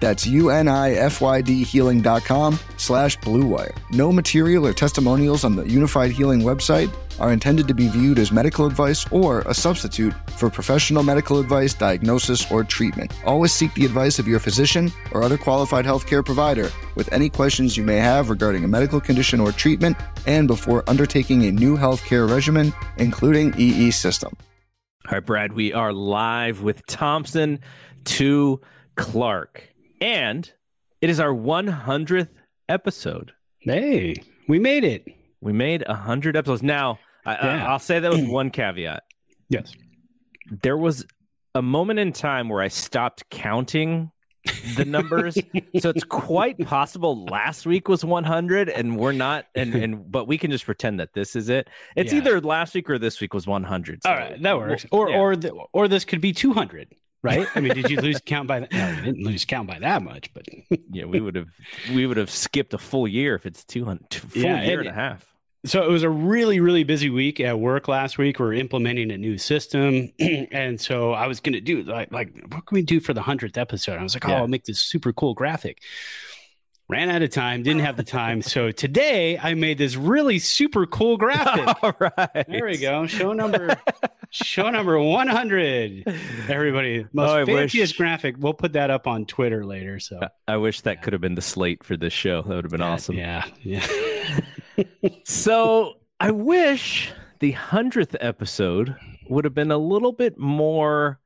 That's U-N-I-F-Y-D healing.com slash bluewire. No material or testimonials on the Unified Healing website are intended to be viewed as medical advice or a substitute for professional medical advice, diagnosis, or treatment. Always seek the advice of your physician or other qualified healthcare provider with any questions you may have regarding a medical condition or treatment and before undertaking a new healthcare regimen, including EE system. All right, Brad, we are live with Thompson to Clark. And it is our 100th episode. Hey, we made it. We made 100 episodes. Now, yeah. I, will say that with one caveat. Yes. There was a moment in time where I stopped counting the numbers. so it's quite possible last week was 100 and we're not and and but we can just pretend that this is it. It's yeah. either last week or this week was 100. So All right, that works. Or yeah. or the, or this could be 200 right? I mean, did you lose count by that? No, you didn't lose count by that much, but yeah, we would have we would have skipped a full year if it's two hundred full yeah, year and, and a half. So it was a really really busy week at work last week. We are implementing a new system, and so I was going to do like like what can we do for the hundredth episode? I was like, oh, yeah. I'll make this super cool graphic ran out of time, didn't have the time. So today I made this really super cool graphic. All right. There we go. Show number show number 100. Everybody, most oh, fanciest wish... graphic. We'll put that up on Twitter later. So I wish that could have been the slate for this show. That would have been yeah, awesome. Yeah. Yeah. so I wish the 100th episode would have been a little bit more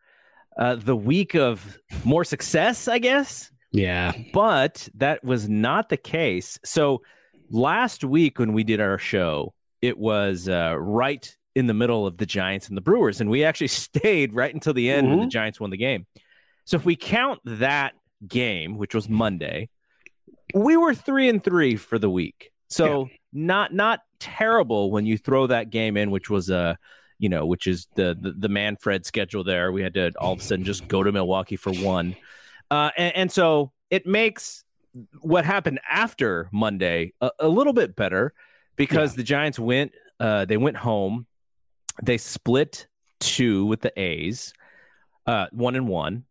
uh, the week of more success, I guess yeah. But that was not the case. So last week when we did our show, it was uh, right in the middle of the Giants and the Brewers. And we actually stayed right until the end mm-hmm. when the Giants won the game. So if we count that game, which was Monday, we were three and three for the week. So yeah. not not terrible when you throw that game in, which was a uh, you know, which is the, the the Manfred schedule there. We had to all of a sudden just go to Milwaukee for one. Uh, and, and, so it makes what happened after Monday a, a little bit better because yeah. the Giants went, uh, they went home, they split two with the A's, uh, one and one,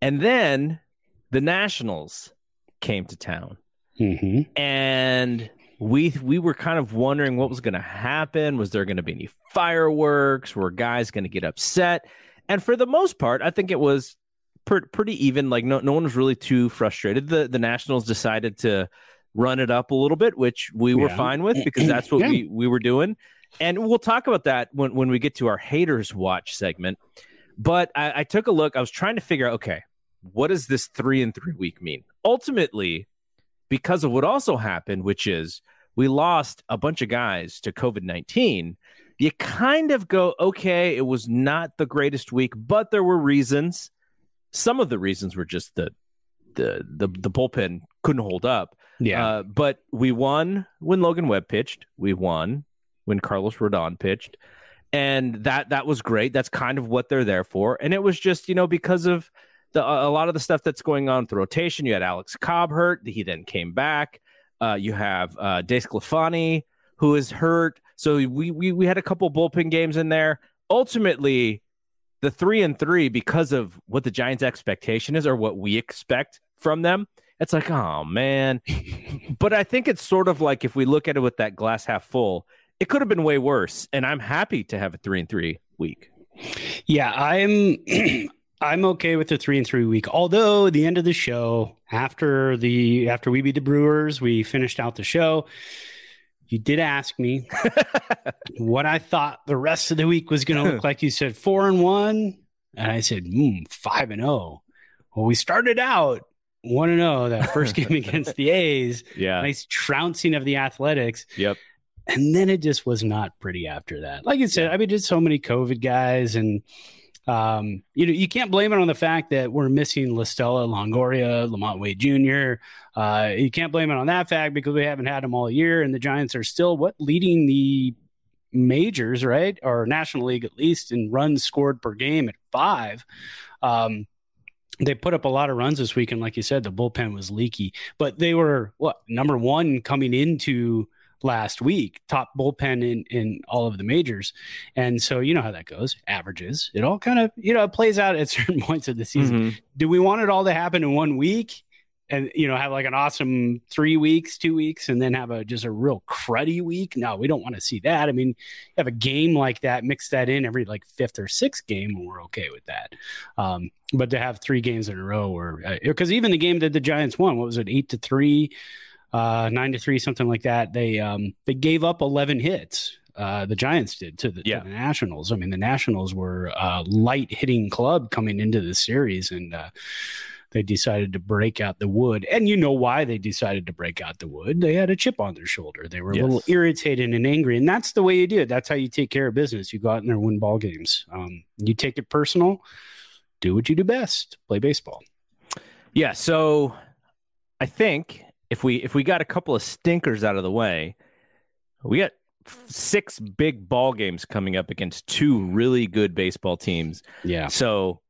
and then the Nationals came to town, mm-hmm. and we we were kind of wondering what was going to happen. Was there going to be any fireworks? Were guys going to get upset? And for the most part, I think it was pretty even. Like no no one was really too frustrated. The the Nationals decided to run it up a little bit, which we were yeah. fine with because that's what yeah. we we were doing. And we'll talk about that when when we get to our haters watch segment. But I, I took a look. I was trying to figure out okay, what does this three and three week mean? Ultimately, because of what also happened, which is we lost a bunch of guys to COVID 19, you kind of go, okay, it was not the greatest week, but there were reasons. Some of the reasons were just the the the, the bullpen couldn't hold up. Yeah. Uh, but we won when Logan Webb pitched. We won when Carlos Rodon pitched. And that that was great. That's kind of what they're there for. And it was just, you know, because of the a lot of the stuff that's going on with the rotation. You had Alex Cobb hurt. He then came back. Uh, you have uh, DeSclafani, who is hurt. So we, we we had a couple bullpen games in there. Ultimately, the three and three because of what the Giants' expectation is or what we expect from them. It's like, oh man. but I think it's sort of like if we look at it with that glass half full, it could have been way worse. And I'm happy to have a three and three week. Yeah, I'm I'm okay with the three and three week. Although the end of the show, after the after we beat the Brewers, we finished out the show you did ask me what I thought the rest of the week was going to look like. You said four and one, and I said mm, five and zero. Oh. Well, we started out one and zero that first game against the A's. Yeah, nice trouncing of the Athletics. Yep. And then it just was not pretty after that. Like you said, I mean, just so many COVID guys, and um, you know, you can't blame it on the fact that we're missing La Stella, Longoria, LaMonte Wade Jr. Uh, you can't blame it on that fact because we haven't had them all year, and the Giants are still what leading the majors, right, or National League at least in runs scored per game at five. Um, they put up a lot of runs this week, and like you said, the bullpen was leaky, but they were what number one coming into last week, top bullpen in in all of the majors, and so you know how that goes. Averages, it all kind of you know it plays out at certain points of the season. Mm-hmm. Do we want it all to happen in one week? and you know have like an awesome three weeks two weeks and then have a just a real cruddy week no we don't want to see that i mean have a game like that mix that in every like fifth or sixth game and we're okay with that um, but to have three games in a row or because uh, even the game that the giants won what was it eight to three uh, nine to three something like that they um, they gave up 11 hits uh, the Giants did to the, yeah. to the, Nationals. I mean, the Nationals were a light hitting club coming into the series, and uh, they decided to break out the wood. And you know why they decided to break out the wood. They had a chip on their shoulder. They were a yes. little irritated and angry. And that's the way you do it. That's how you take care of business. You go out and there win ball games. Um, you take it personal, do what you do best, play baseball. Yeah. So I think if we if we got a couple of stinkers out of the way, we got six big ball games coming up against two really good baseball teams. Yeah. So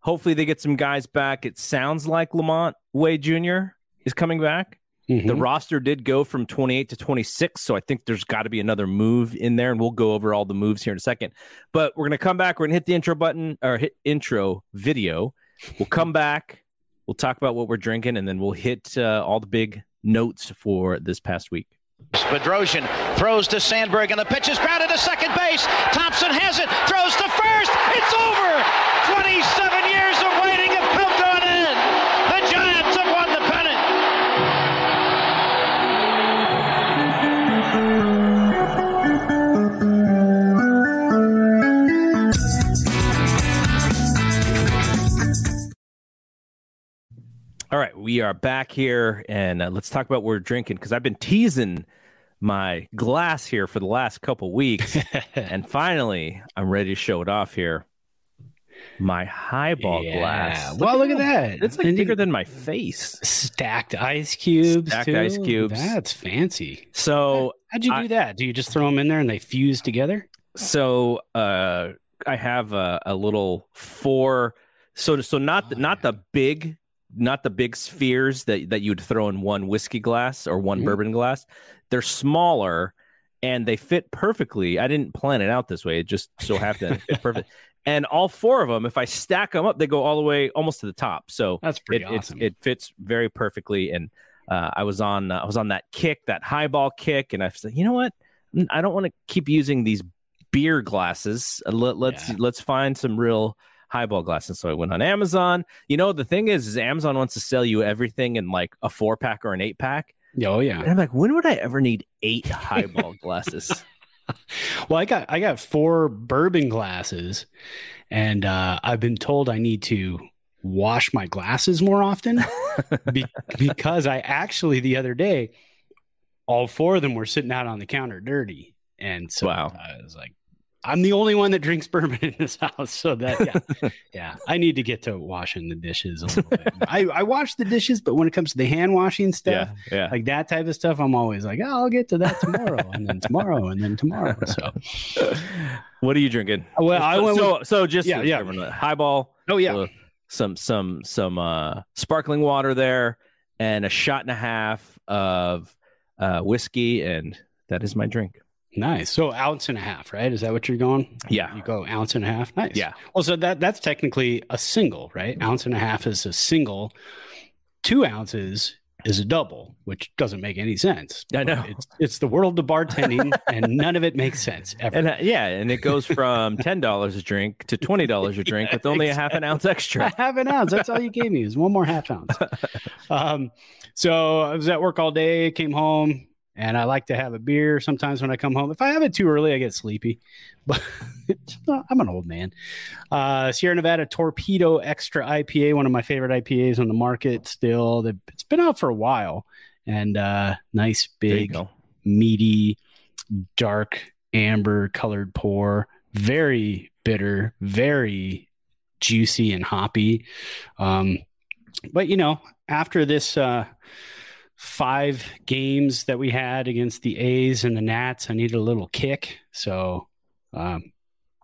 Hopefully, they get some guys back. It sounds like LaMonte Wade Jr. is coming back. Mm-hmm. The roster did go from 28 to 26, so I think there's got to be another move in there, and we'll go over all the moves here in a second. But we're gonna come back. We're gonna hit the intro button or hit intro video. We'll come back. We'll talk about what we're drinking, and then we'll hit uh, all the big notes for this past week. Bedrosian throws to Sandberg, and the pitch is grounded to second base. Thompson has it, throws to first. It's over. 27 years of All right, we are back here, and uh, let's talk about what we're drinking because I've been teasing my glass here for the last couple weeks, and finally I'm ready to show it off here. My highball yeah. glass. Look well, look at that. It's like and bigger than my face. Stacked ice cubes. Stacked too. ice cubes. That's fancy. So how'd you do I, that? Do you just throw them in there and they fuse together? So uh, I have a, a little four. So so not the, not the big not the big spheres that that you'd throw in one whiskey glass or one mm-hmm. bourbon glass. They're smaller and they fit perfectly. I didn't plan it out this way. It just so happened to fit perfect. And all four of them, if I stack them up, they go all the way almost to the top. So that's pretty it, awesome. It fits very perfectly. And uh, I was on uh, I was on that kick, that highball kick, and I said, you know what? I don't want to keep using these beer glasses. Uh, let, let's yeah. let's find some real highball glasses. So I went on Amazon. You know, the thing is, is Amazon wants to sell you everything in like a four pack or an eight pack. Oh yeah. And I'm like, when would I ever need eight highball glasses? well, I got I got four bourbon glasses, and uh, I've been told I need to wash my glasses more often be- because I actually the other day, all four of them were sitting out on the counter dirty, and so wow. I was like, I'm the only one that drinks bourbon in this house, so that yeah, yeah. I need to get to washing the dishes a little bit. I, I wash the dishes, but when it comes to the hand washing stuff, yeah, yeah. like that type of stuff, I'm always like, oh, I'll get to that tomorrow, and then tomorrow, and then tomorrow. So, what are you drinking? Well, I went so with, so just yeah, yeah. highball. Oh yeah, some some some uh, sparkling water there, and a shot and a half of uh, whiskey, and that is my drink. Nice. So ounce and a half, right? Is that what you're going? Yeah. You go ounce and a half. Nice. Yeah. Well, so that that's technically a single, right? Ounce and a half is a single. Two ounces is a double, which doesn't make any sense. I know. It's, it's the world of bartending, and none of it makes sense ever. And uh, yeah, and it goes from ten dollars a drink to twenty dollars a drink with only exactly. a half an ounce extra. A half an ounce. That's all you gave me is one more half ounce. Um, so I was at work all day, came home, and I like to have a beer sometimes when I come home. If I have it too early, I get sleepy. But I'm an old man. Uh, Sierra Nevada Torpedo Extra IPA, one of my favorite IPAs on the market. Still, it's been out for a while, and uh, nice big meaty dark amber colored pour, very bitter, very juicy and hoppy. Um, but you know, after this uh, five games that we had against the A's and the Nats, I needed a little kick. So, um,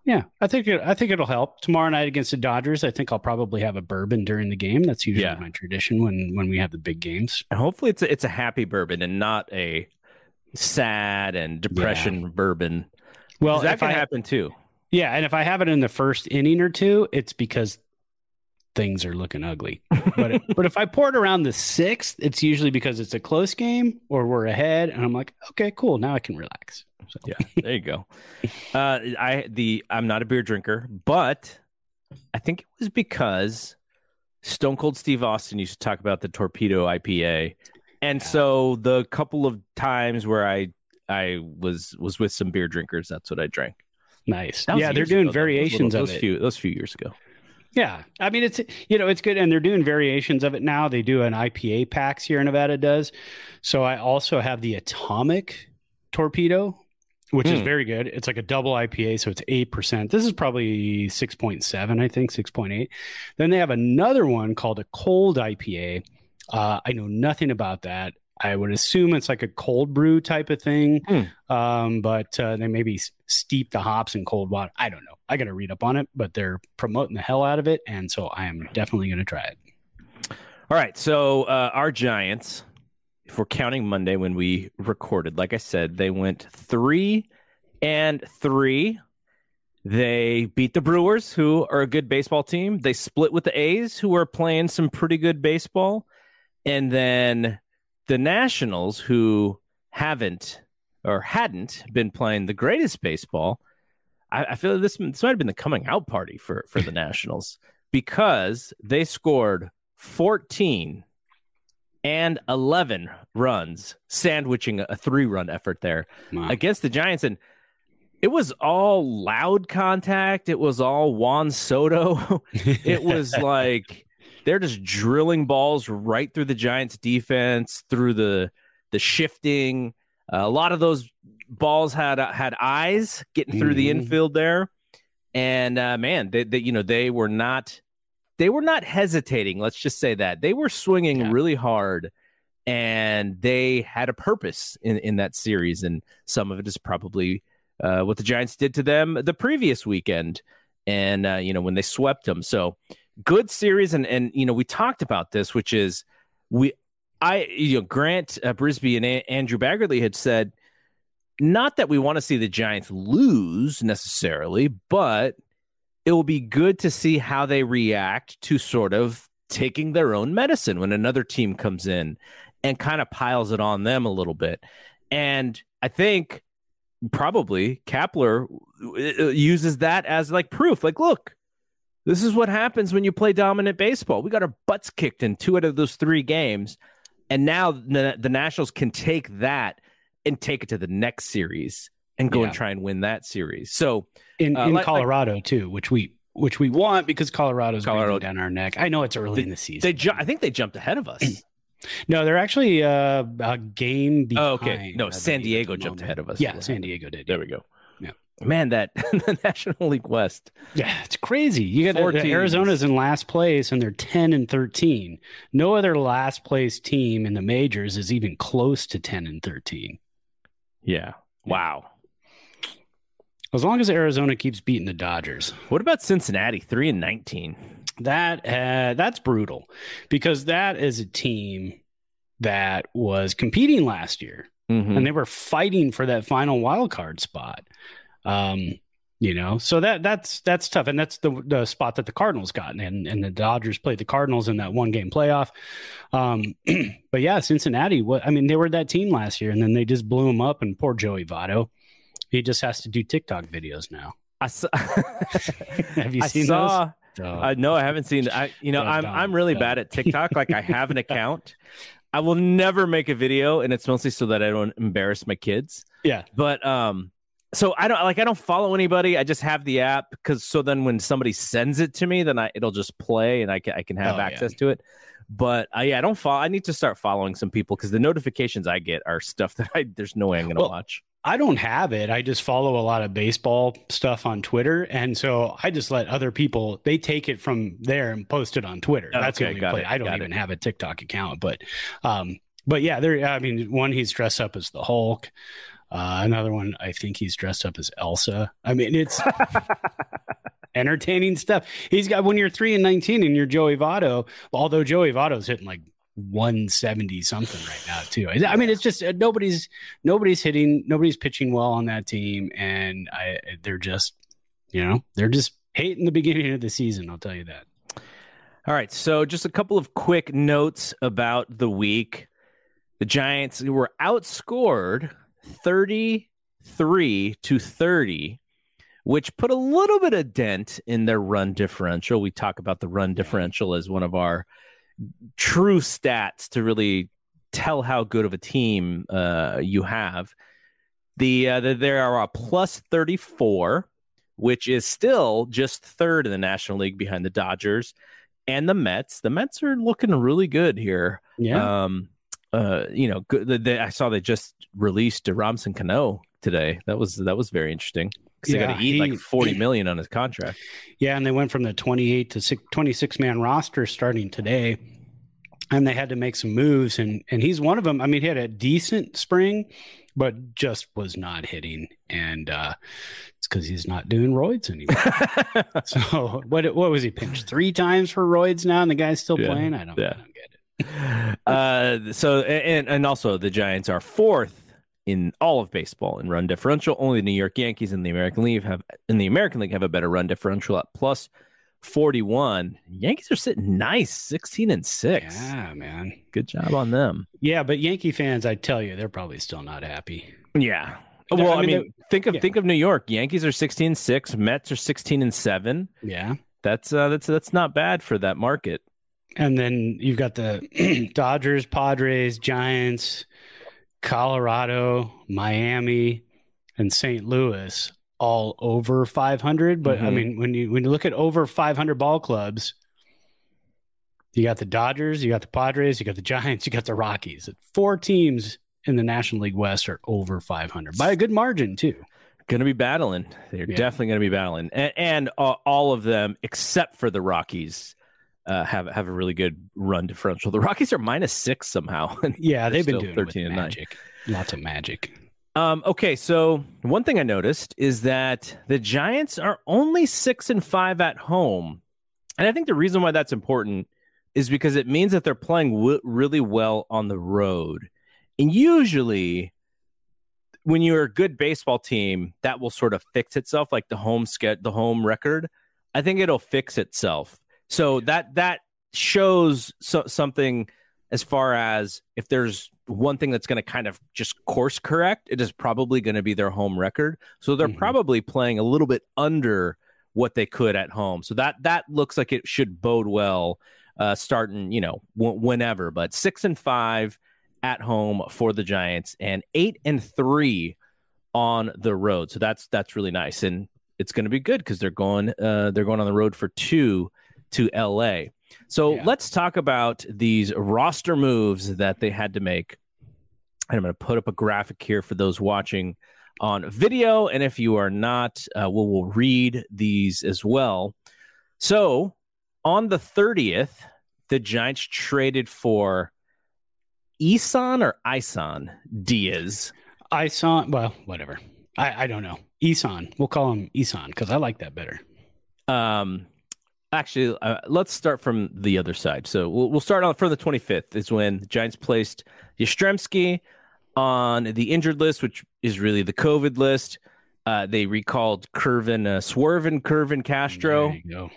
yeah, I think it, I think it'll help tomorrow night against the Dodgers. I think I'll probably have a bourbon during the game. That's usually Yeah. my tradition when when we have the big games. And hopefully it's a, it's a happy bourbon and not a sad and depression bourbon. Well, Well, that can I, happen too. Yeah, and if I have it in the first inning or two, it's because things are looking ugly. But but if I pour it around the sixth, it's usually because it's a close game or we're ahead, and I'm like, okay, cool, now I can relax. So, Yeah, there you go. Uh, I the I'm not a beer drinker, but I think it was because Stone Cold Steve Austin used to talk about the Torpedo IPA, and so the couple of times where I I was was with some beer drinkers, that's what I drank. nice. Yeah, they're doing ago, though. Those variations little- of those it. Few, those few years ago. Yeah, I mean it's you know it's good, and they're doing variations of it now. They do an IPA packs here in Nevada does. So I also have the Atomic Torpedo, which is Hmm. very good. It's like a double IPA, so it's eight percent. This is probably six point seven, I think six point eight. Then they have another one called a Cold IPA. Uh, I know nothing about that. I would assume it's like a cold brew type of thing, Hmm. um, but uh, they maybe steep the hops in cold water. I don't know. I got to read up on it, but they're promoting the hell out of it, and so I am definitely going to try it. All right, so uh, our Giants, if we're counting Monday when we recorded, like I said, they went three and three. They beat the Brewers, who are a good baseball team. They split with the A's, who are playing some pretty good baseball, and then the Nationals, who haven't or hadn't been playing the greatest baseball. I, I feel this this might have been the coming out party for for the Nationals because they scored 14 and 11 runs, sandwiching a three run effort there Wow. against the Giants. And it was all loud contact. It was all Juan Soto. it was like they're just drilling balls right through the Giants defense, through the the shifting. Uh, a lot of those balls had uh, had eyes getting through the Mhm. infield there. And uh, man, they, they you know they were not they were not hesitating. Let's just say that they were swinging Yeah. really hard, and they had a purpose in in that series. And some of it is probably uh, what the Giants did to them the previous weekend, and uh, you know when they swept them. So good series, and and you know we talked about this, which is we I you know Grant uh, Brisbee and a- Andrew Baggarly had said not that we want to see the Giants lose necessarily, but it will be good to see how they react to sort of taking their own medicine when another team comes in and kind of piles it on them a little bit. And I think probably Kapler uh, uses that as like proof. Like, look, this is what happens when you play dominant baseball. We got our butts kicked in two out of those three games. And now the, the Nationals can take that and take it to the next series and go Yeah. and try and win that series. So, in, Uh, in like- Colorado too, which we which we want because Colorado's Colorado- down our neck. I know it's early in the season. they ju- I think they jumped ahead of us. no, they're actually uh, a game behind. Oh, okay. No, San Diego jumped moment. ahead of us. Yeah, San Diego did. There we go. Man, that the National League West. Yeah, it's crazy. You got Four. Arizona's in last place and they're 10 and 13. No other last place team in the majors is even close to 10 and 13. Yeah. Wow. As long as Arizona keeps beating the Dodgers. What about Cincinnati? Three and nineteen. That uh, that's brutal because that is a team that was competing last year Mhm. and they were fighting for that final wild card spot. Um, you know, so that that's that's tough, and that's the the spot that the Cardinals got, and and the Dodgers played the Cardinals in that one game playoff. Um, but yeah, Cincinnati. What I mean, they were that team last year, and then they just blew them up. And poor Joey Votto, he just has to do TikTok videos now. I saw. Have you I seen saw. those? I no, I haven't seen. I you know Oh, I'm I'm really bad at TikTok. Like I have an account. I will never make a video, and it's mostly so that I don't embarrass my kids. yeah, But um, so I don't like I don't follow anybody. I just have the app because so then when somebody sends it to me, then I it'll just play and I can I can have Oh, yeah. access to it. But I yeah, I don't follow. I need to start following some people because the notifications I get are stuff that I there's no way I'm gonna Well, watch. I don't have it. I just follow a lot of baseball stuff on Twitter, and so I just let other people they take it from there and post it on Twitter. Oh, That's okay, the only it, I don't even it. have a TikTok account, but um, but yeah, there. I mean, one he's dressed up as the Hulk. Uh, another one, I think he's dressed up as Elsa. I mean, it's entertaining stuff. He's got when you're three and nineteen and you're Joey Votto, although Joey Votto's hitting like 170 something right now too. I mean, it's just uh, nobody's nobody's hitting, nobody's pitching well on that team, and I they're just you know they're just hating the beginning of the season. I'll tell you that. All right, so just a couple of quick notes about the week. The Giants were outscored 33 to 30, which put a little bit of dent in their run differential. We talk about the run differential as one of our true stats to really tell how good of a team uh, you have. The, uh, the there are a plus 34, which is still just third in the National League behind the Dodgers and the Mets. The Mets are looking really good here. Yeah, Um, uh, you know, good, the, the, I saw they just released Robinson Cano today. That was that was very interesting because they got to eat he- like forty million on his contract. yeah, and they went from the 28 to six, 26 man roster starting today, and they had to make some moves, and and he's one of them. I mean, he had a decent spring, but just was not hitting, and uh, it's because he's not doing roids anymore. So what what was he pinched three times for roids now, and the guy's still Yeah, playing? I don't, yeah. I don't get it. uh, so and and also the Giants are fourth in all of baseball in run differential. Only the New York Yankees in the American League have in the American League have a better run differential at plus forty one. Yankees are sitting nice, sixteen and six. Yeah, man. Good job on them. Yeah, but Yankee fans, I tell you, they're probably still not happy. Yeah. Well, I I mean, mean, think of yeah. think of New York. Yankees are 16 and 6, Mets are 16 and 7. Yeah. That's uh that's that's not bad for that market. And then you've got the Dodgers, Padres, Giants, Colorado, Miami, and St. Louis all over 500. But I Mhm. mean, when you when you look at over 500 ball clubs, you got the Dodgers, you got the Padres, you got the Giants, you got the Rockies. Four teams in the National League West are over 500 by a good margin too. Going to be battling. They're Yeah. definitely going to be battling. And, and uh, all of them except for the Rockies uh, have have a really good run differential. The Rockies are minus 6 somehow. Yeah, they've been doing 13 13 and nine. Lots of magic. Um, okay, so one thing I noticed is that the Giants are only six and five at home, and I think the reason why that's important is because it means that they're playing w- really well on the road, and usually, when you're a good baseball team, that will sort of fix itself, like the home ske- the home record. I think it'll fix itself. So that that shows so- something as far as if there's one thing that's going to kind of just course correct, it is probably going to be their home record. So they're Mhm. probably playing a little bit under what they could at home. So that that looks like it should bode well uh, starting, you know, w- whenever. But six and five at home for the Giants, and eight and three on the road. So that's that's really nice, and it's going to be good because they're going uh, they're going on the road for two to L.A. So Yeah. let's talk about these roster moves that they had to make. And I'm going to put up a graphic here for those watching on video. And if you are not, uh, we'll, we'll read these as well. So on the 30th, the Giants traded for Isan or Ison Diaz. I saw, well, whatever. I, I don't know. Isan. We'll call him Isan because I like that better. Um, actually, uh, let's start from the other side. So we'll, we'll start on from the 25th is when the Giants placed Yastrzemski on the injured list, which is really the COVID list. Uh, they recalled Kervin, uh, Swervin Kervin Castro. There you go.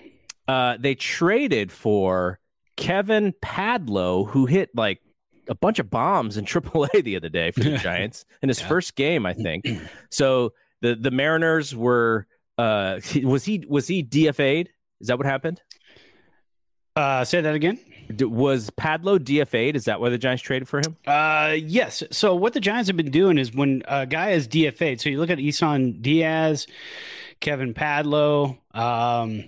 Uh, they traded for Kevin Padlo, who hit like a bunch of bombs in AAA the other day for the Giants in his Yeah. first game, I think. So the the Mariners were uh was he was he DFA'd? Is that what happened? Uh, say that again. Was Padlo DFA'd? Is that why the Giants traded for him? Uh, yes. So what the Giants have been doing is when a guy is DFA'd, so you look at Isan Diaz, Kevin Padlo, um,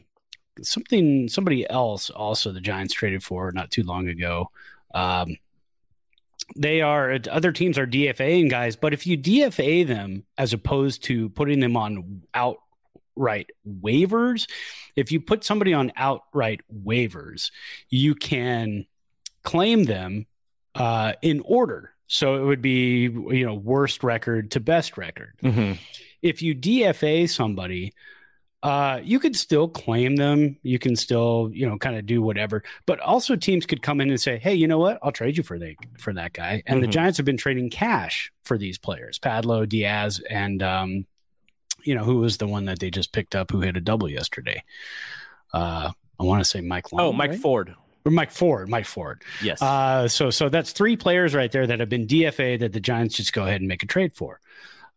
something somebody else also the Giants traded for not too long ago. Um, they are other teams are DFAing guys, but if you DFA them as opposed to putting them on outright waivers, if you put somebody on outright waivers, you can claim them uh, in order. So it would be you know worst record to best record. Mm-hmm. If you DFA somebody, uh, you could still claim them. You can still, you know, kind of do whatever. But also, teams could come in and say, "Hey, you know what? I'll trade you for the for that guy." And Mhm. the Giants have been trading cash for these players: Padlo, Diaz, and um, you know, who was the one that they just picked up who hit a double yesterday? Uh, I want to say Mike Long. Oh, Mike right? Ford. or Mike Ford. Mike Ford. Yes. Uh, so so that's three players right there that have been DFA that the Giants just go ahead and make a trade for.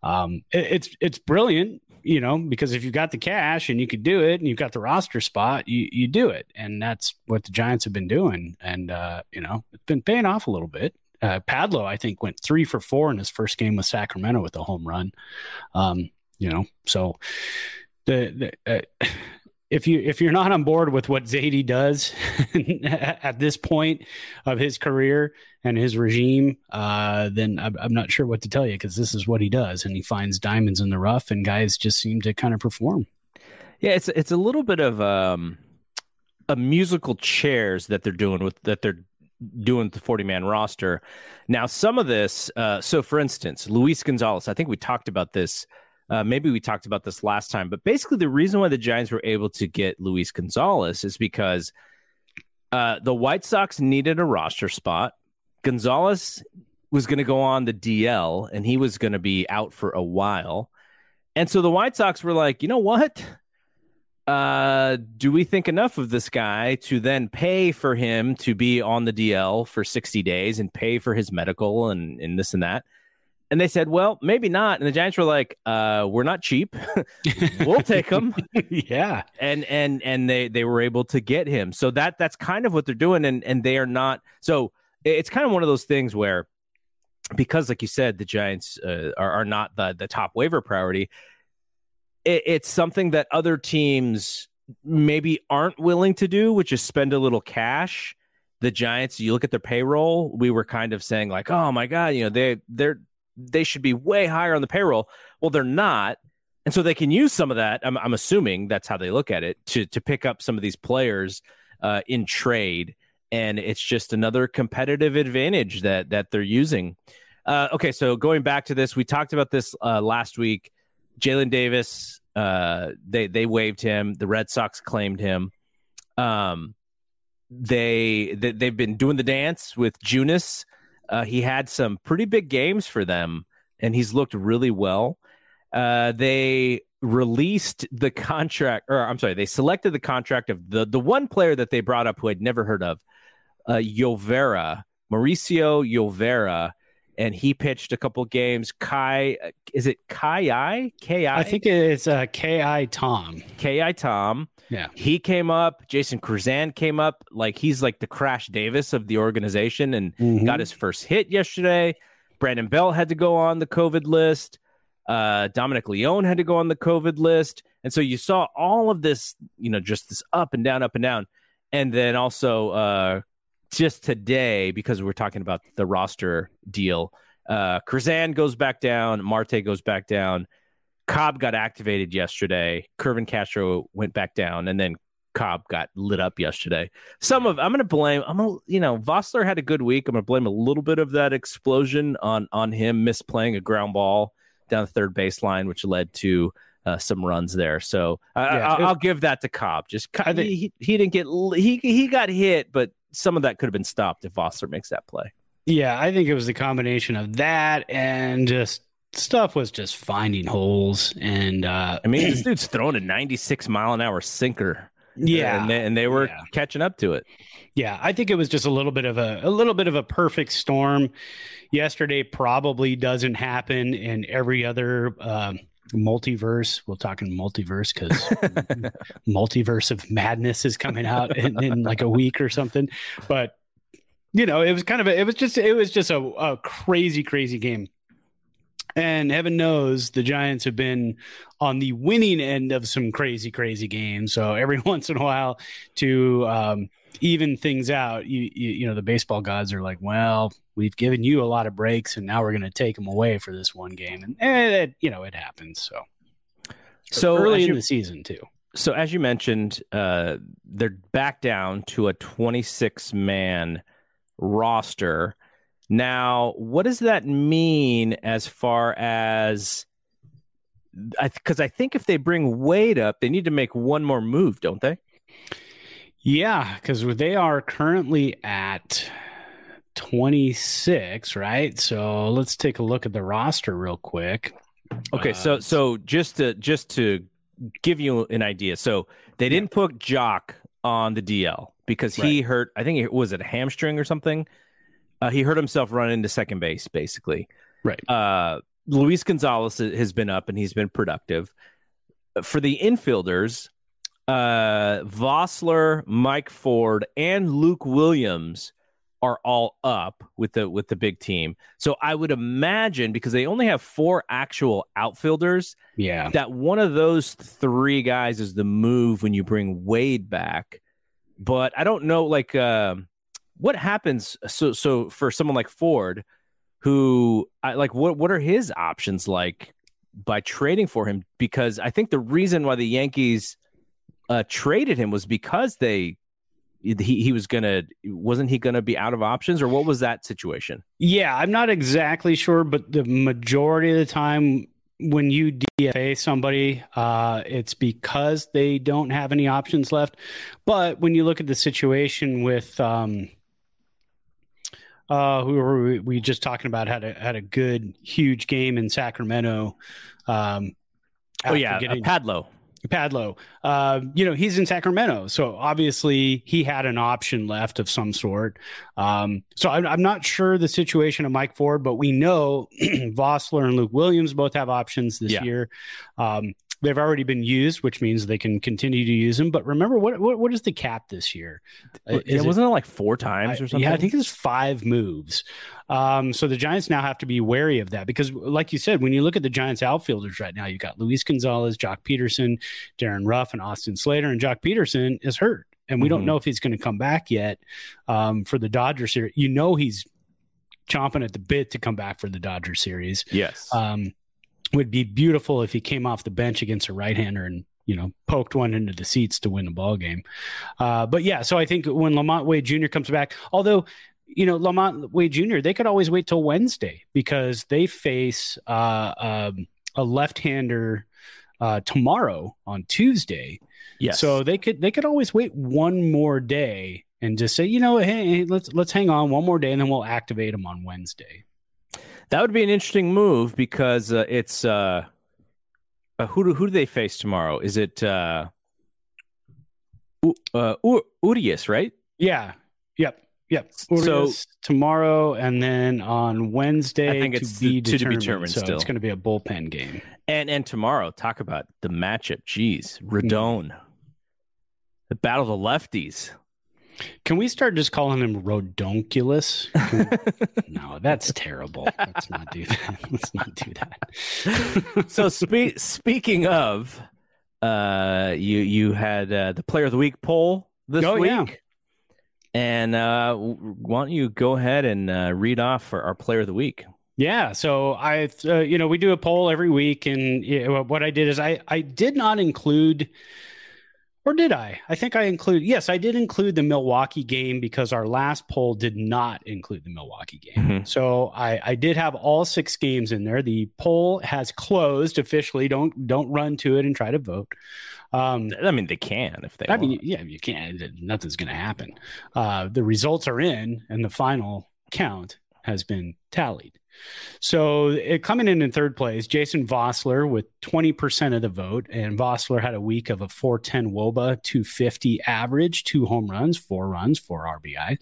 Um, it- it's it's brilliant, you know, because if you've got the cash and you could do it, and you've got the roster spot, you you do it, and that's what the Giants have been doing, and uh, you know, it's been paying off a little bit. Uh, Padlo, I think, went three for four in his first game with Sacramento with a home run. Um, you know, so the, the uh, if you if you're not on board with what Zaidi does at this point of his career and his regime, uh, then I'm, I'm not sure what to tell you because this is what he does, and he finds diamonds in the rough, and guys just seem to kind of perform. Yeah, it's it's a little bit of um, a musical chairs that they're doing with that they're doing the 40 man roster. Now, some of this, uh, so for instance, Luis Gonzalez, I think we talked about this. Uh, maybe we talked about this last time, but basically, the reason why the Giants were able to get Luis Gonzalez is because uh, the White Sox needed a roster spot. Gonzalez was going to go on the DL, and he was going to be out for a while. And so the White Sox were like, you know what? uh, do we think enough of this guy to then pay for him to be on the DL for 60 days and pay for his medical and, and this and that? And they said, well, maybe not. And the Giants were like, uh, we're not cheap. we'll take him. yeah, And and and they they were able to get him. So that that's kind of what they're doing. And and they are not so it's kind of one of those things where because like you said, the Giants uh, are, are not the the top waiver priority it, it's something that other teams maybe aren't willing to do, which is spend a little cash. The Giants, you look at their payroll, we were kind of saying like, "Oh my god, you know, they they're they should be way higher on the payroll." Well, they're not. And so they can use some of that. I'm, I'm assuming that's how they look at it to to pick up some of these players uh, in trade, and it's just another competitive advantage that that they're using. Uh, okay, so going back to this, we talked about this uh, last week. Jaylin Davis, uh, they they waived him. The Red Sox claimed him. Um, they, they they've been doing the dance with Junis. Uh, he had some pretty big games for them, and he's looked really well. Uh, they released the contract, or I'm sorry, they selected the contract of the the one player that they brought up who I'd never heard of, uh, Llovera, Mauricio Llovera and he pitched a couple games. Kai, is it Kai I? Ki? I think it's uh, Ki Tom. Ki Tom. Yeah. He came up. Jason Krizan came up. Like he's like the Crash Davis of the organization and Mhm. got his first hit yesterday. Brandon Belt had to go on the COVID list. Uh, Dominic Leone had to go on the COVID list. And so you saw all of this, you know, just this up and down, up and down. And then also, uh, just today, because we're talking about the roster deal, uh, Krizan goes back down, Marte goes back down. Cobb got activated yesterday. Kervin Castro went back down, and then Cobb got lit up yesterday. Some of I'm going to blame. I'm gonna, you know, Vosler had a good week. I'm going to blame a little bit of that explosion on on him misplaying a ground ball down the third baseline, which led to uh, some runs there. So uh, Yeah. I'll, I'll give that to Cobb. Just I think- he, he didn't get he he got hit, but some of that could have been stopped if Vosler makes that play. Yeah, I think it was the combination of that and just stuff was just finding holes and uh I mean, this dude's throwing a 96 mile an hour sinker. yeah and they, and they were Yeah. catching up to it. Yeah, I think it was just a little bit of a a little bit of a perfect storm. Yesterday probably doesn't happen in every other um multiverse. We'll talk in multiverse because multiverse of madness is coming out in, in like a week or something. But you know, it was kind of a, it was just it was just a, a crazy crazy game. And heaven knows the Giants have been on the winning end of some crazy, crazy games. So every once in a while, to um, even things out, you, you you know the baseball gods are like, well, we've given you a lot of breaks, and now we're going to take them away for this one game, and, and it, you know it happens. So, So early as in you- the season too. So as you mentioned, uh, they're back down to a 26 man roster. Now, what does that mean as far as? Because I, think if they bring Wade up, they need to make one more move, don't they? Yeah, because they are currently at 26, right? So let's take a look at the roster real quick. Okay, Uh, so so just to just to give you an idea, so they didn't put Joc on the DL because he hurt. I think it was it a hamstring or something. Uh, he hurt himself running into second base, basically. Right. Uh, Luis Gonzalez has been up and he's been productive. For the infielders, uh, Vosler, Mike Ford, and Luke Williams are all up with the with the big team. So I would imagine because they only have four actual outfielders, Yeah. that one of those three guys is the move when you bring Wade back. But I don't know, like, um what happens. So, so for someone like Ford, who I like, what what are his options like by trading for him? Because I think the reason why the Yankees uh, traded him was because they he he was gonna wasn't he gonna be out of options or what was that situation? Yeah, I'm not exactly sure, but the majority of the time when you DFA somebody, uh, it's because they don't have any options left. But when you look at the situation with um, uh, who were we, we just talking about had a had a good huge game in Sacramento. Um, Oh yeah, uh, getting- Padlo. Padlo. Uh, you know, he's in Sacramento. So obviously he had an option left of some sort. Um, so I'm, I'm not sure the situation of Mike Ford, but we know Vosler and Luke Williams both have options this Yeah. year. Um, they've already been used, which means they can continue to use them. But remember, what what, what is the cap this year? Uh, is it- wasn't it like four times or I- something? Yeah, I think it's five moves. Um, so the Giants now have to be wary of that because, like you said, when you look at the Giants outfielders right now, you got Luis Gonzalez, Joc Pederson, Darin Ruf, and Austin Slater, and Joc Pederson is hurt, and we Mhm. don't know if he's going to come back yet um, for the Dodgers series. You know, he's chomping at the bit to come back for the Dodger series. yes. Um, would be beautiful if he came off the bench against a right-hander and you know poked one into the seats to win the ball game. Uh, but yeah, so I think when LaMonte Wade Jr. comes back, although you know LaMonte Wade Jr. they could always wait till Wednesday because they face uh, um, a left-hander uh, tomorrow on Tuesday. yes. So they could they could always wait one more day and just say, you know, hey, hey, let's let's hang on one more day and then we'll activate them on Wednesday. That would be an interesting move because uh, it's uh, uh, who do who do they face tomorrow? Is it uh, U- uh, U- Urias, right? Yeah. Yep. Yep. So- tomorrow and then on Wednesday I think to it's be to- to be determined. determined so still. it's going to be a bullpen game. And and tomorrow, talk about the matchup. Jeez, Hmm. Rodon, the battle of the lefties. Can we start just calling him Rodonculus? We- no, that's terrible. Let's not do that. Let's not do that. so spe- speaking of, uh, you you had uh, the Player of the Week poll this Oh, week. yeah. And uh, why don't you go ahead and uh, read off for our Player of the Week? Yeah, so I, uh, you know, we do a poll every week, and you know, what I did is I, I did not include, or did I? I think I include. Yes, I did include the Milwaukee game because our last poll did not include the Milwaukee game. Mhm. So I, I did have all six games in there. The poll has closed officially. Don't don't run to it and try to vote. Um, I mean, they can if they. I mean, yeah, you can't. Nothing's going to happen. Uh, the results are in, and the final count has been tallied. So, it, coming in in third place, Jason Vosler with 20% of the vote. And Vosler had a week of a 410 wOBA, 250 average, two home runs, four runs, four RBI.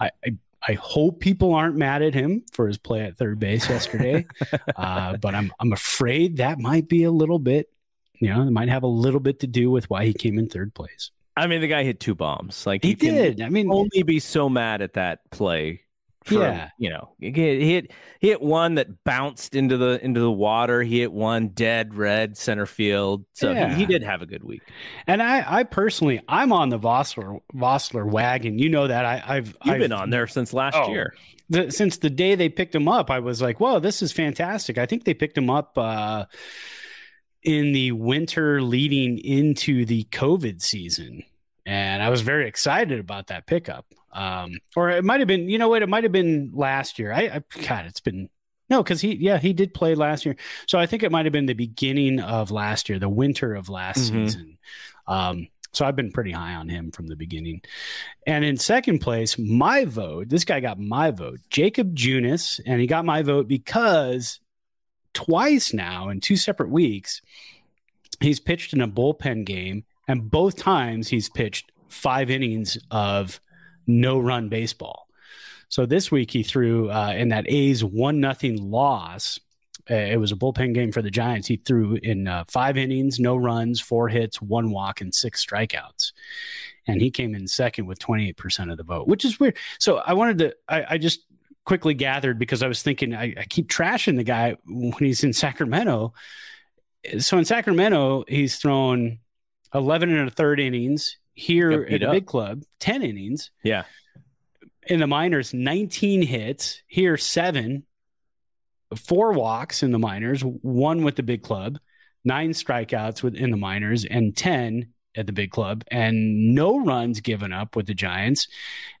I, I, I hope people aren't mad at him for his play at third base yesterday, uh, but I'm I'm afraid that might be a little bit, you know, it might have a little bit to do with why he came in third place. I mean, the guy hit two bombs. Like He did. I mean, only be so mad at that play For, Yeah. you know, he hit, he hit one that bounced into the into the water. He hit one dead red center field. So Yeah. he, he did have a good week. And I, I personally, I'm on the Vosler Vosler wagon. You know that I, I've You've I've, been on there since last Oh. year. the, since the day they picked him up. I was like, "Whoa, this is fantastic!" I think they picked him up uh, in the winter leading into the COVID season, and I was very excited about that pickup. Um, or it might have been, you know what? It might have been last year. I, I God, it's been no, because he, yeah, he did play last year. So I think it might have been the beginning of last year, the winter of last Mhm. season. Um, so I've been pretty high on him from the beginning. And in second place, my vote, this guy got my vote, Jakob Junis, and he got my vote because twice now in two separate weeks, he's pitched in a bullpen game, and both times he's pitched five innings of no run baseball. So this week he threw uh, in that A's one nothing loss. Uh, it was a bullpen game for the Giants. He threw in uh, five innings, no runs, four hits, one walk, and six strikeouts. And he came in second with 28% of the vote, which is weird. So I wanted to, I, I just quickly gathered because I was thinking, I, I keep trashing the guy when he's in Sacramento. So in Sacramento, he's thrown 11 and a third innings. Here at the big club, 10 innings Yeah. in the minors 19 hits here seven four walks in the minors one with the big club nine strikeouts with in the minors and 10 at the big club and no runs given up with the giants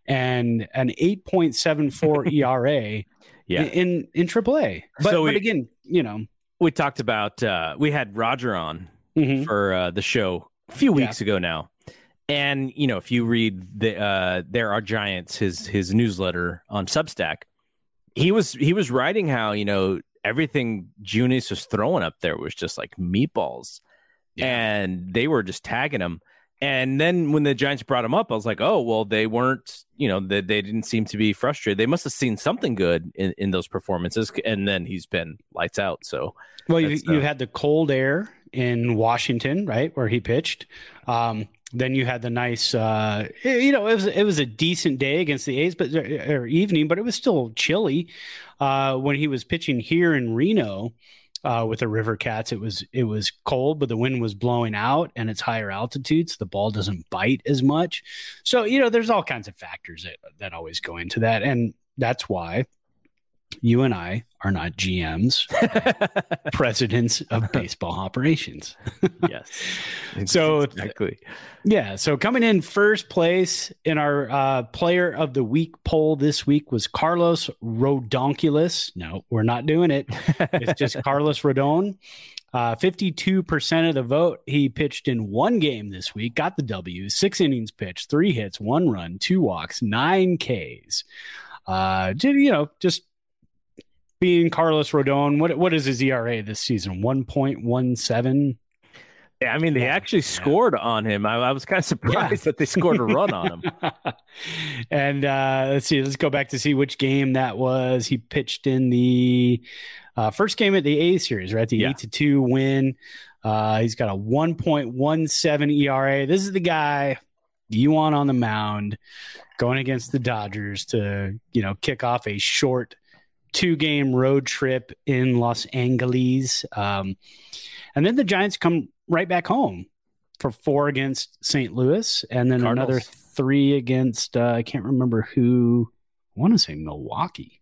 and an 8.74 era Yeah. in in AAA but, So we- but again you know We talked about uh we had Roger on mhm. for uh, the show a few weeks ago now. And you know, if you read the uh there are giants his his newsletter on Substack, he was he was writing how, you know, everything Junis was throwing up there was just like meatballs. Yeah. And they were just tagging him. And then when the Giants brought him up, I was like, oh, well, they weren't, you know, they, they didn't seem to be frustrated. They must have seen something good in, in those performances. And then he's been lights out. So, Well, you, That's, you uh, had the cold air in Washington, right, where he pitched. Um, then you had the nice, uh, you know, it was it was a decent day against the A's, but or evening, but it was still chilly uh, when he was pitching here in Reno uh, with the River Cats. It was it was cold, but the wind was blowing out, and it's higher altitudes. The ball doesn't bite as much, so you know, there's all kinds of factors that that always go into that, and that's why you and I are not GMs presidents of baseball operations. yes. So- exactly. Yeah. So coming in first place in our uh, player of the week poll this week was Carlos Rodonculus. No, we're not doing it. It's just Carlos Rodon. Uh, 52% of the vote. He pitched in one game this week, got the W, six innings pitched, three hits, one run, two walks, nine Ks. Uh, you know, just being Carlos Rodon. What what is his ERA this season? 1.17. Yeah, I mean, they Yeah. actually scored on him. I, I was kind of surprised that they scored a run on him. and uh, let's see, let's go back to see which game that was. He pitched in the uh, first game at the A series, right? The Yeah. eight to two win. Uh, he's got a 1.17 ERA. This is the guy you want on the mound going against the Dodgers to, you know, kick off a short two game road trip in Los Angeles. Um, and then the Giants come right back home for four against St. Louis, and then Cardinals. another three against uh, I can't remember who. I want to say Milwaukee,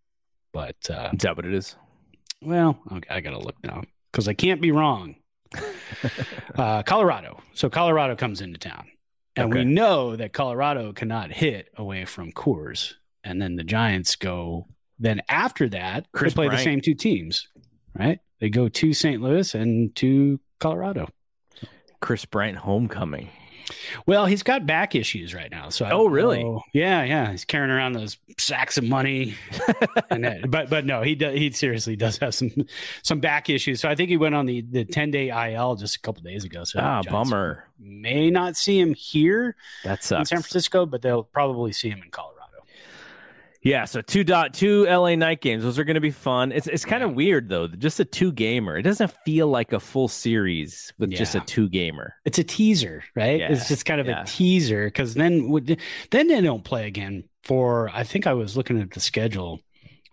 but uh, Is that what it is? well, okay, I gotta look now because I can't be wrong. uh, Colorado. So Colorado comes into town, and we know that Colorado cannot hit away from Coors. And then the Giants go. Then after that, Chris they play the same two teams, right? They go to St. Louis and to Colorado. Chris Bryant homecoming. Well, he's got back issues right now. So I Oh, really? know. Yeah, yeah. He's carrying around those sacks of money. and that, but but no, he does, he seriously does have some some back issues. So I think he went on the the ten day IL just a couple days ago. So ah, bummer. May not see him here That in. San Francisco, but they'll probably see him in Colorado. Yeah, so two dot two LA night games. Those are going to be fun. It's it's kind of weird though. Just a two gamer. It doesn't feel like a full series with just a two gamer. It's a teaser, right? Yeah, It's just kind of yeah. a teaser because then would then they don't play again for. I think I was looking at the schedule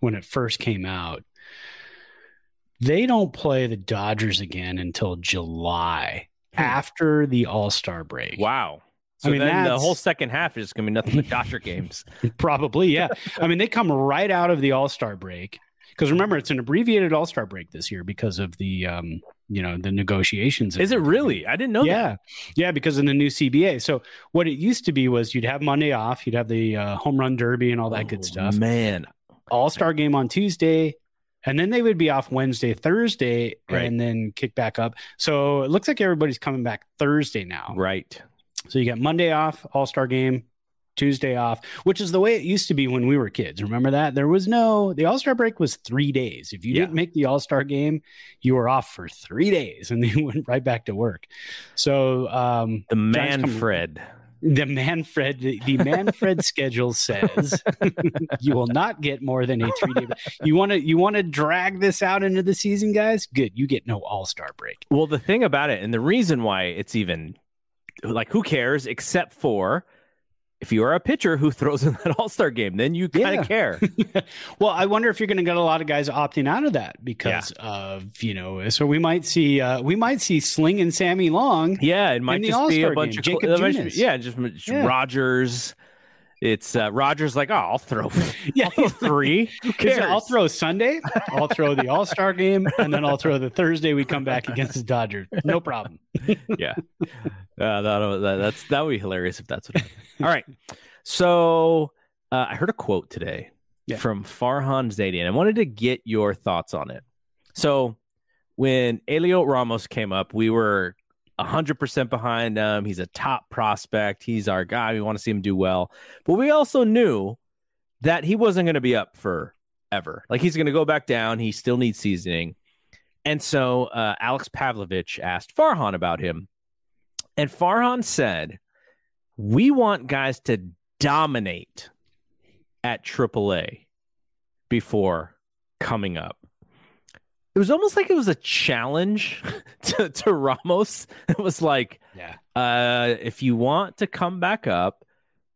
when it first came out. They don't play the Dodgers again until July Hmm. after the All Star break. Wow. So I mean, then the whole second half is going to be nothing but Dodger games. Probably, yeah. I mean, they come right out of the All Star break because remember it's an abbreviated All Star break this year because of the um, you know, the negotiations. Is it really? I didn't know that. yeah, yeah, because in the new CBA. So what it used to be was you'd have Monday off, you'd have the uh, home run derby and all that good Oh, stuff. Man, All Star game on Tuesday, and then they would be off Wednesday, Thursday, Right. and then kick back up. So it looks like everybody's coming back Thursday now. right. So you got Monday off, All Star game, Tuesday off, which is the way it used to be when we were kids. Remember that? There was no, the All Star break was three days. If you Yeah. didn't make the All Star game, you were off for three days and then you went right back to work. So, um, The Manfred. the Manfred, the, the Manfred schedule says you will not get more than a three day. You want to, you want to drag this out into the season, guys? Good. You get no All Star break. Well, the thing about it, and the reason why it's even like, who cares, except for if you are a pitcher who throws in that All Star game, then you kind Yeah. of care. well, I wonder if you're going to get a lot of guys opting out of that because of you know. So we might see uh we might see Sling and Sammy Long. Yeah, it might just be a bunch game, of Jakob it might just Junis. yeah, just, just Yeah. Rogers. It's uh, Rogers like, oh, I'll throw, Yeah, I'll throw three. Who cares? I'll throw Sunday, I'll throw the All Star game, and then I'll throw the Thursday we come back against the Dodgers. No problem. yeah, uh, that, that, that's that would be hilarious if that's what. happened. All right, so uh, I heard a quote today Yeah. from Farhan Zaidi, and I wanted to get your thoughts on it. So when Heliot Ramos came up, we were hundred percent behind him. He's a top prospect. He's our guy. We want to see him do well, but we also knew that he wasn't going to be up for ever. Like he's going to go back down. He still needs seasoning. And so uh, Alex Pavlovich asked Farhan about him. And Farhan said, We want guys to dominate at AAA before coming up. It was almost like it was a challenge to, to Ramos. It was like, Yeah. uh, if you want to come back up,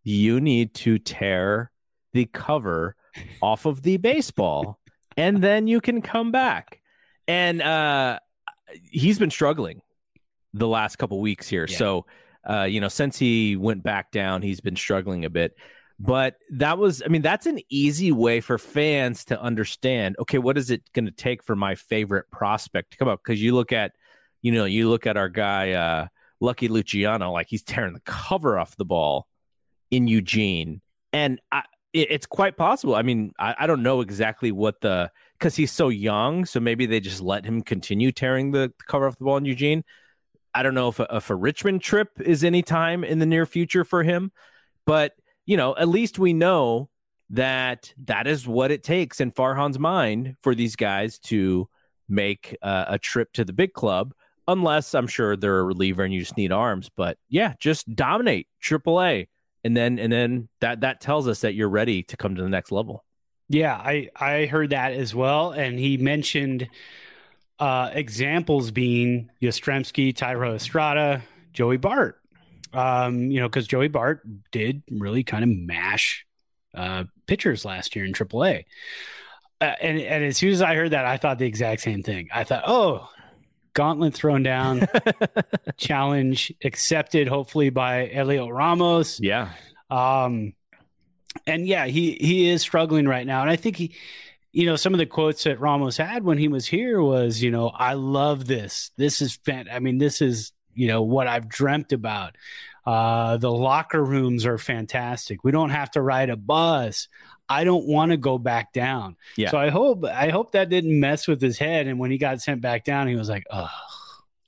you need to tear the cover off of the baseball, and then you can come back. And uh, he's been struggling the last couple weeks here. Yeah. So, uh, you know, since he went back down, he's been struggling a bit. But that was, I mean, that's an easy way for fans to understand. Okay, what is it going to take for my favorite prospect to come up? Because you look at, you know, you look at our guy uh, Lucky Luciano, like he's tearing the cover off the ball in Eugene, and I, it, it's quite possible. I mean, I, I don't know exactly what the because he's so young, so maybe they just let him continue tearing the cover off the ball in Eugene. I don't know if a, if a Richmond trip is any time in the near future for him, but you know, at least we know that that is what it takes in Farhan's mind for these guys to make uh, a trip to the big club. Unless I'm sure they're a reliever and you just need arms, but yeah, just dominate AAA, and then and then that that tells us that you're ready to come to the next level. Yeah, I I heard that as well, and he mentioned uh, examples being Yastrzemski, Thairo Estrada, Joey Bart. Um, you know, because Joey Bart did really kind of mash uh, pitchers last year in AAA. Uh, and and as soon as I heard that, I thought the exact same thing. I thought, oh, gauntlet thrown down, challenge accepted, hopefully by Heliot Ramos. Yeah, Um, and yeah, he he is struggling right now, and I think he, you know, some of the quotes that Ramos had when he was here was, you know, I love this. This is fan. I mean, this is you know what I've dreamt about. Uh, the locker rooms are fantastic. We don't have to ride a bus. I don't want to go back down. Yeah. So I hope I hope that didn't mess with his head. And when he got sent back down, he was like, "Oh,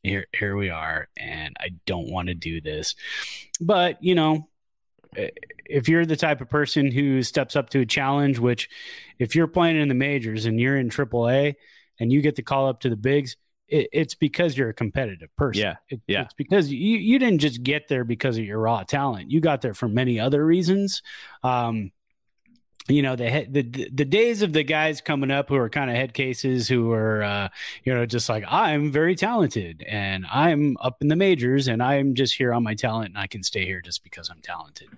here here we are, and I don't want to do this." But you know, if you're the type of person who steps up to a challenge, which if you're playing in the majors and you're in AAA and you get the call up to the bigs, it, it's because you're a competitive person. Yeah, It- yeah. It's because you, you didn't just get there because of your raw talent. You got there for many other reasons. Um, you know the head, the the days of the guys coming up who are kind of head cases who are uh, you know just like I'm very talented and I'm up in the majors and I'm just here on my talent and I can stay here just because I'm talented.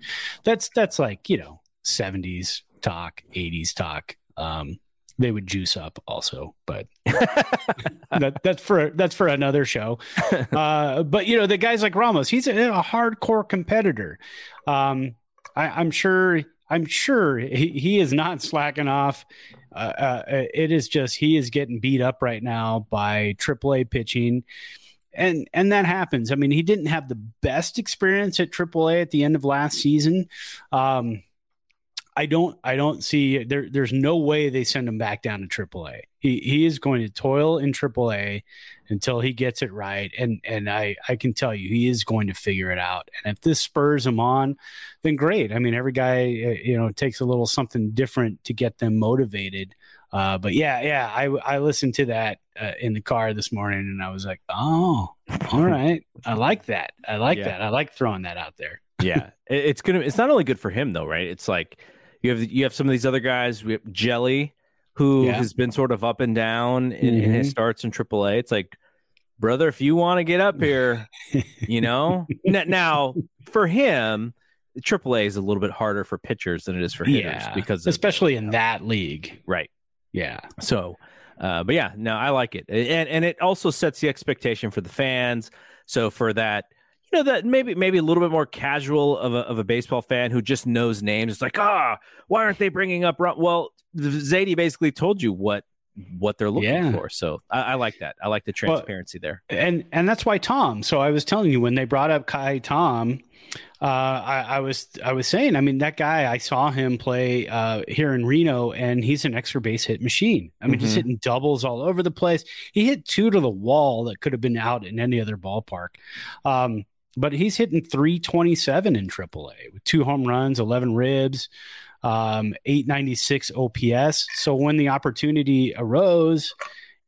That's that's like you know 70s talk, 80s talk. Um, they would juice up also, but that, that's for that's for another show. Uh, but you know the guys like Ramos, he's a, a hardcore competitor. Um, I, am sure I'm sure he, he is not slacking off. Uh, uh, it is just he is getting beat up right now by AAA pitching, and and that happens. I mean, he didn't have the best experience at AAA at the end of last season. Um, I don't I don't see there there's no way they send him back down to AAA. He he is going to toil in AAA until he gets it right and and I I can tell you he is going to figure it out. And if this spurs him on, then great. I mean every guy uh, you know takes a little something different to get them motivated. Uh, but yeah, yeah, I I listened to that uh, in the car this morning and I was like, "Oh, all right. I like that. I like yeah. that. I like throwing that out there." yeah. It's going to it's not only good for him though, right? It's like you have you have some of these other guys. We have Jelly, who yeah. has been sort of up and down in, mm-hmm. in, his starts in AAA. It's like, brother, if you want to get up here, you know. now, for him, AAA is a little bit harder for pitchers than it is for hitters yeah, because, especially of, in that league, right? Yeah. So, uh, but yeah, no, I like it, and and it also sets the expectation for the fans. So for that you know that maybe maybe a little bit more casual of a, of a baseball fan who just knows names. It's like, ah, why aren't they bringing up? Well, Zaidi basically told you what what they're looking yeah. for. So I, I, like that. I like the transparency well, there. And and that's why Tom. So I was telling you when they brought up Ka'ai Tom, uh, I, I, was I was saying. I mean, that guy. I saw him play uh, here in Reno, and he's an extra base hit machine. I mean, mm-hmm. he's hitting doubles all over the place. He hit two to the wall that could have been out in any other ballpark. Um, but he's hitting 327 in AAA with two home runs, 11 ribs, um, 896 OPS. So when the opportunity arose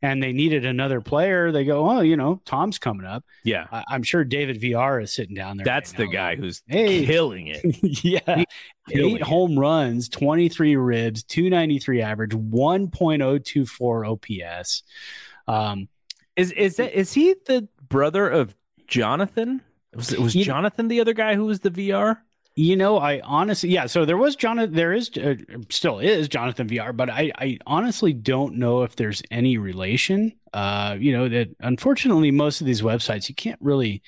and they needed another player, they go, oh, you know, Tom's coming up. Yeah. I- am sure David Villar is sitting down there. That's right the guy who's hey. killing it. yeah. Killing Eight it. home runs, 23 ribs, 293 average, 1.024 OPS. Um, is is that is he the brother of Jonathan? Was it was you, Jonathan the other guy who was the Villar? You know, I honestly, yeah. So there was Jonathan. There is uh, still is Jonathan Villar, but I, I honestly don't know if there's any relation. Uh, you know that unfortunately most of these websites you can't really, you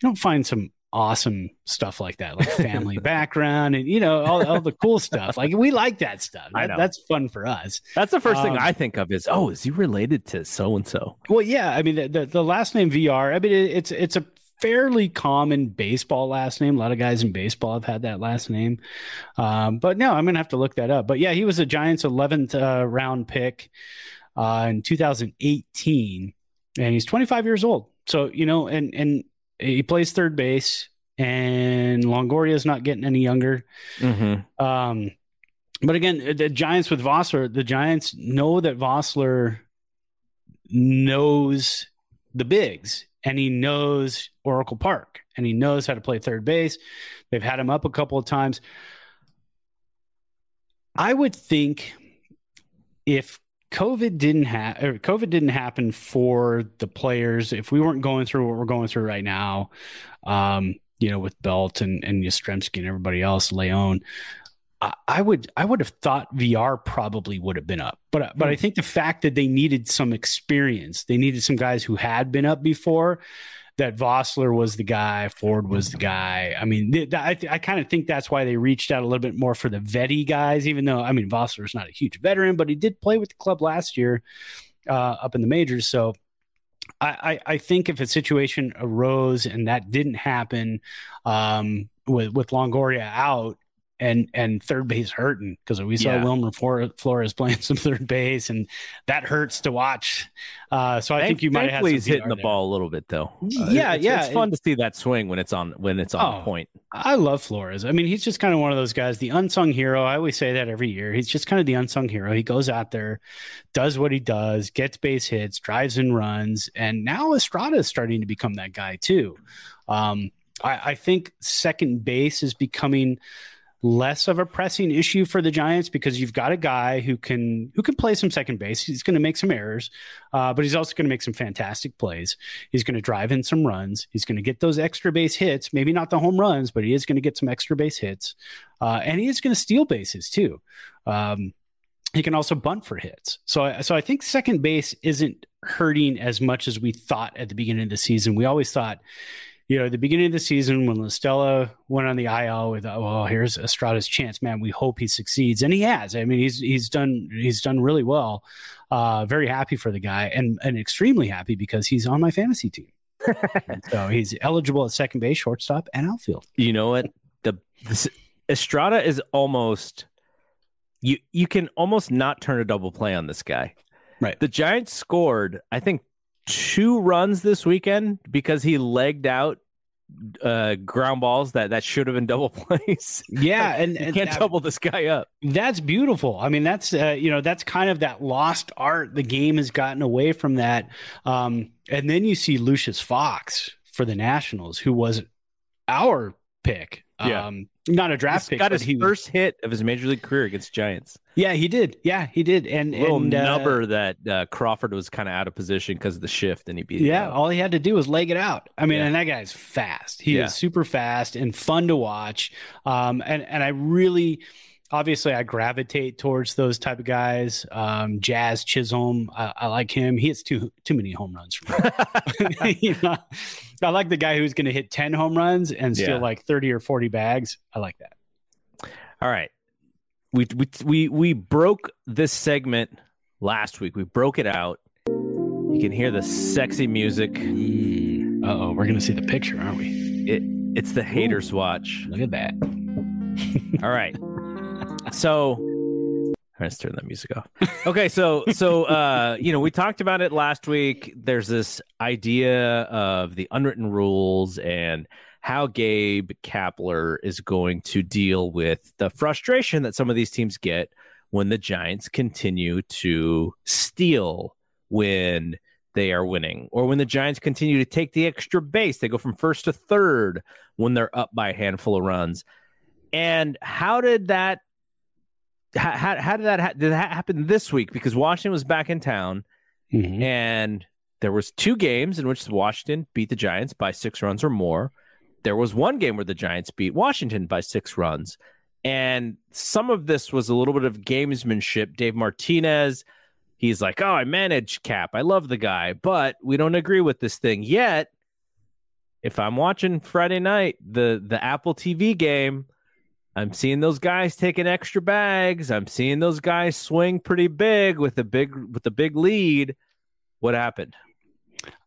don't find some awesome stuff like that, like family background and you know all, all the cool stuff. Like we like that stuff. That, that's fun for us. That's the first um, thing I think of is oh, is he related to so and so? Well, yeah. I mean, the, the, the last name Villar. I mean, it, it's it's a fairly common baseball last name. A lot of guys in baseball have had that last name. Um, but no, I'm going to have to look that up. But yeah, he was a Giants 11th uh, round pick uh, in 2018, and he's 25 years old. So, you know, and, and he plays third base, and Longoria is not getting any younger. Mm-hmm. Um, but again, the Giants with Vosler, the Giants know that Vosler knows the bigs and he knows Oracle Park and he knows how to play third base. They've had him up a couple of times. I would think if COVID didn't have COVID didn't happen for the players, if we weren't going through what we're going through right now, um, you know, with Belt and and Yastrzemski and everybody else, Leon, I would I would have thought Villar probably would have been up, but but I hmm. think the fact that they needed some experience, they needed some guys who had been up before. That Vosler was the guy, Ford was the guy. I mean, th- I, I kind of think that's why they reached out a little bit more for the vetty guys. Even though I mean, Vosler is not a huge veteran, but he did play with the club last year uh, up in the majors. So I, I, I think if a situation arose and that didn't happen um, with with Longoria out, and and third base hurting because we saw yeah. Wilmer Flores playing some third base, and that hurts to watch. Uh, so I Thank, think you might have. He's hitting the there. ball a little bit though. Uh, yeah, it's, yeah, it's fun it, to see that swing when it's on when it's on oh, point. I love Flores. I mean, he's just kind of one of those guys, the unsung hero. I always say that every year. He's just kind of the unsung hero. He goes out there, does what he does, gets base hits, drives and runs, and now Estrada is starting to become that guy too. Um, I, I think second base is becoming less of a pressing issue for the Giants because you've got a guy who can who can play some second base. He's going to make some errors, uh, but he's also going to make some fantastic plays. He's going to drive in some runs. He's going to get those extra base hits. Maybe not the home runs, but he is going to get some extra base hits, uh, and he is going to steal bases too. Um, he can also bunt for hits. So, so I think second base isn't hurting as much as we thought at the beginning of the season. We always thought you know, the beginning of the season when La Stella went on the IL, we thought, well, here's Estrada's chance, man. We hope he succeeds, and he has. I mean, he's he's done he's done really well. Uh, very happy for the guy, and and extremely happy because he's on my fantasy team. so he's eligible at second base, shortstop, and outfield. You know what? The this, Estrada is almost you. You can almost not turn a double play on this guy. Right. The Giants scored, I think, two runs this weekend because he legged out uh, ground balls that that should have been double plays. Yeah, and, you can't double this guy up. That's beautiful. I mean, that's uh, you know that's kind of that lost art. The game has gotten away from that. Um, and then you see Lucius Fox for the Nationals, who was our pick. Yeah. Um, not a draft pick. Got his he first hit of his major league career against Giants. Yeah, he did. Yeah, he did. And a little and, uh, number that uh, Crawford was kind of out of position because of the shift, and he beat. Yeah, all he had to do was leg it out. I mean, Yeah. and that guy's fast. He Yeah. is super fast and fun to watch. Um, and and I really, obviously, I gravitate towards those type of guys. Um, Jazz Chisholm, I, I like him. He hits too too many home runs. You know, I like the guy who's going to hit ten home runs and steal Yeah. like thirty or forty bags. I like that. All right. We, we we we broke this segment last week. We broke it out. You can hear the sexy music. Uh oh, we're going to see the picture, aren't we? It it's the haters watch. Look at that. All right. So let's turn that music off. Okay, so so uh you know, we talked about it last week. There's this idea of the unwritten rules and how Gabe Kapler is going to deal with the frustration that some of these teams get when the Giants continue to steal when they are winning, or when the Giants continue to take the extra base. They go from first to third when they're up by a handful of runs. And how did that? How, how, did that ha- did that happen this week? Because Washington was back in town, Mhm. and there was two games in which Washington beat the Giants by six runs or more. There was one game where the Giants beat Washington by six runs, and some of this was a little bit of gamesmanship. Dave Martinez, he's like, "Oh, I manage Cap. I love the guy, but we don't agree with this thing yet." If I'm watching Friday night the the Apple TV game, I'm seeing those guys taking extra bags. I'm seeing those guys swing pretty big with a big with a big lead. What happened?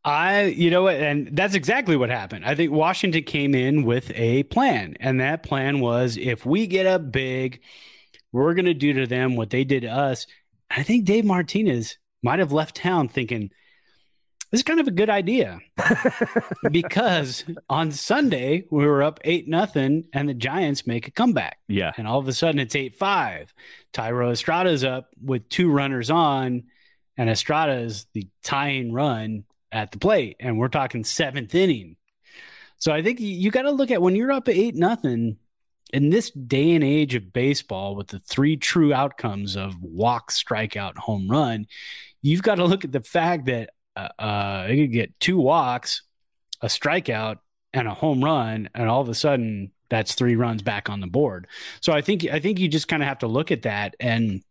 I, you know what, and that's exactly what happened. I think Washington came in with a plan, and that plan was if we get up big, we're going to do to them what they did to us. I think Dave Martinez might have left town thinking this is kind of a good idea because on Sunday we were up eight nothing, and the Giants make a comeback, Yeah. and all of a sudden it's eight five. Thairo Estrada's up with two runners on, and Estrada is the tying run at the plate, and we're talking seventh inning. So I think you, you got to look at when you're up at eight nothing in this day and age of baseball with the three true outcomes of walk, strikeout, home run. You've got to look at the fact that uh, uh, you could get two walks, a strikeout, and a home run, and all of a sudden that's three runs back on the board. So I think I think you just kind of have to look at that and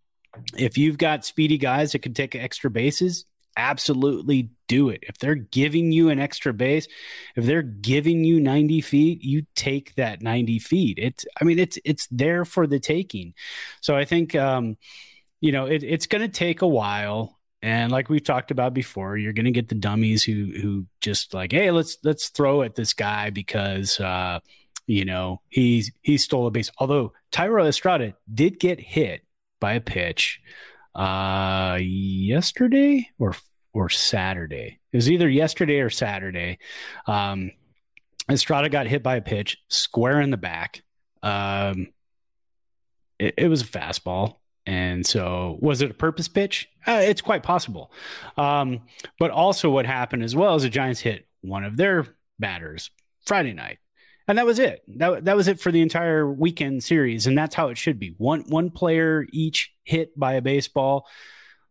if you've got speedy guys that can take extra bases, absolutely do it. If they're giving you an extra base, if they're giving you 90 feet, you take that 90 feet. It's, I mean, it's, it's there for the taking. So I think, um, you know, it, it's going to take a while. And like we've talked about before, you're going to get the dummies who, who just like, Hey, let's, let's throw at this guy because, uh, you know, he's, he stole a base. Although Thairo Estrada did get hit by a pitch uh yesterday or or Saturday. It was either yesterday or Saturday. Um Estrada got hit by a pitch square in the back. Um it, it was a fastball. And so was it a purpose pitch? Uh, it's quite possible. Um but also what happened as well is the Giants hit one of their batters Friday night. and that was it. That that was it for the entire weekend series, and that's how it should be. One one player each hit by a baseball,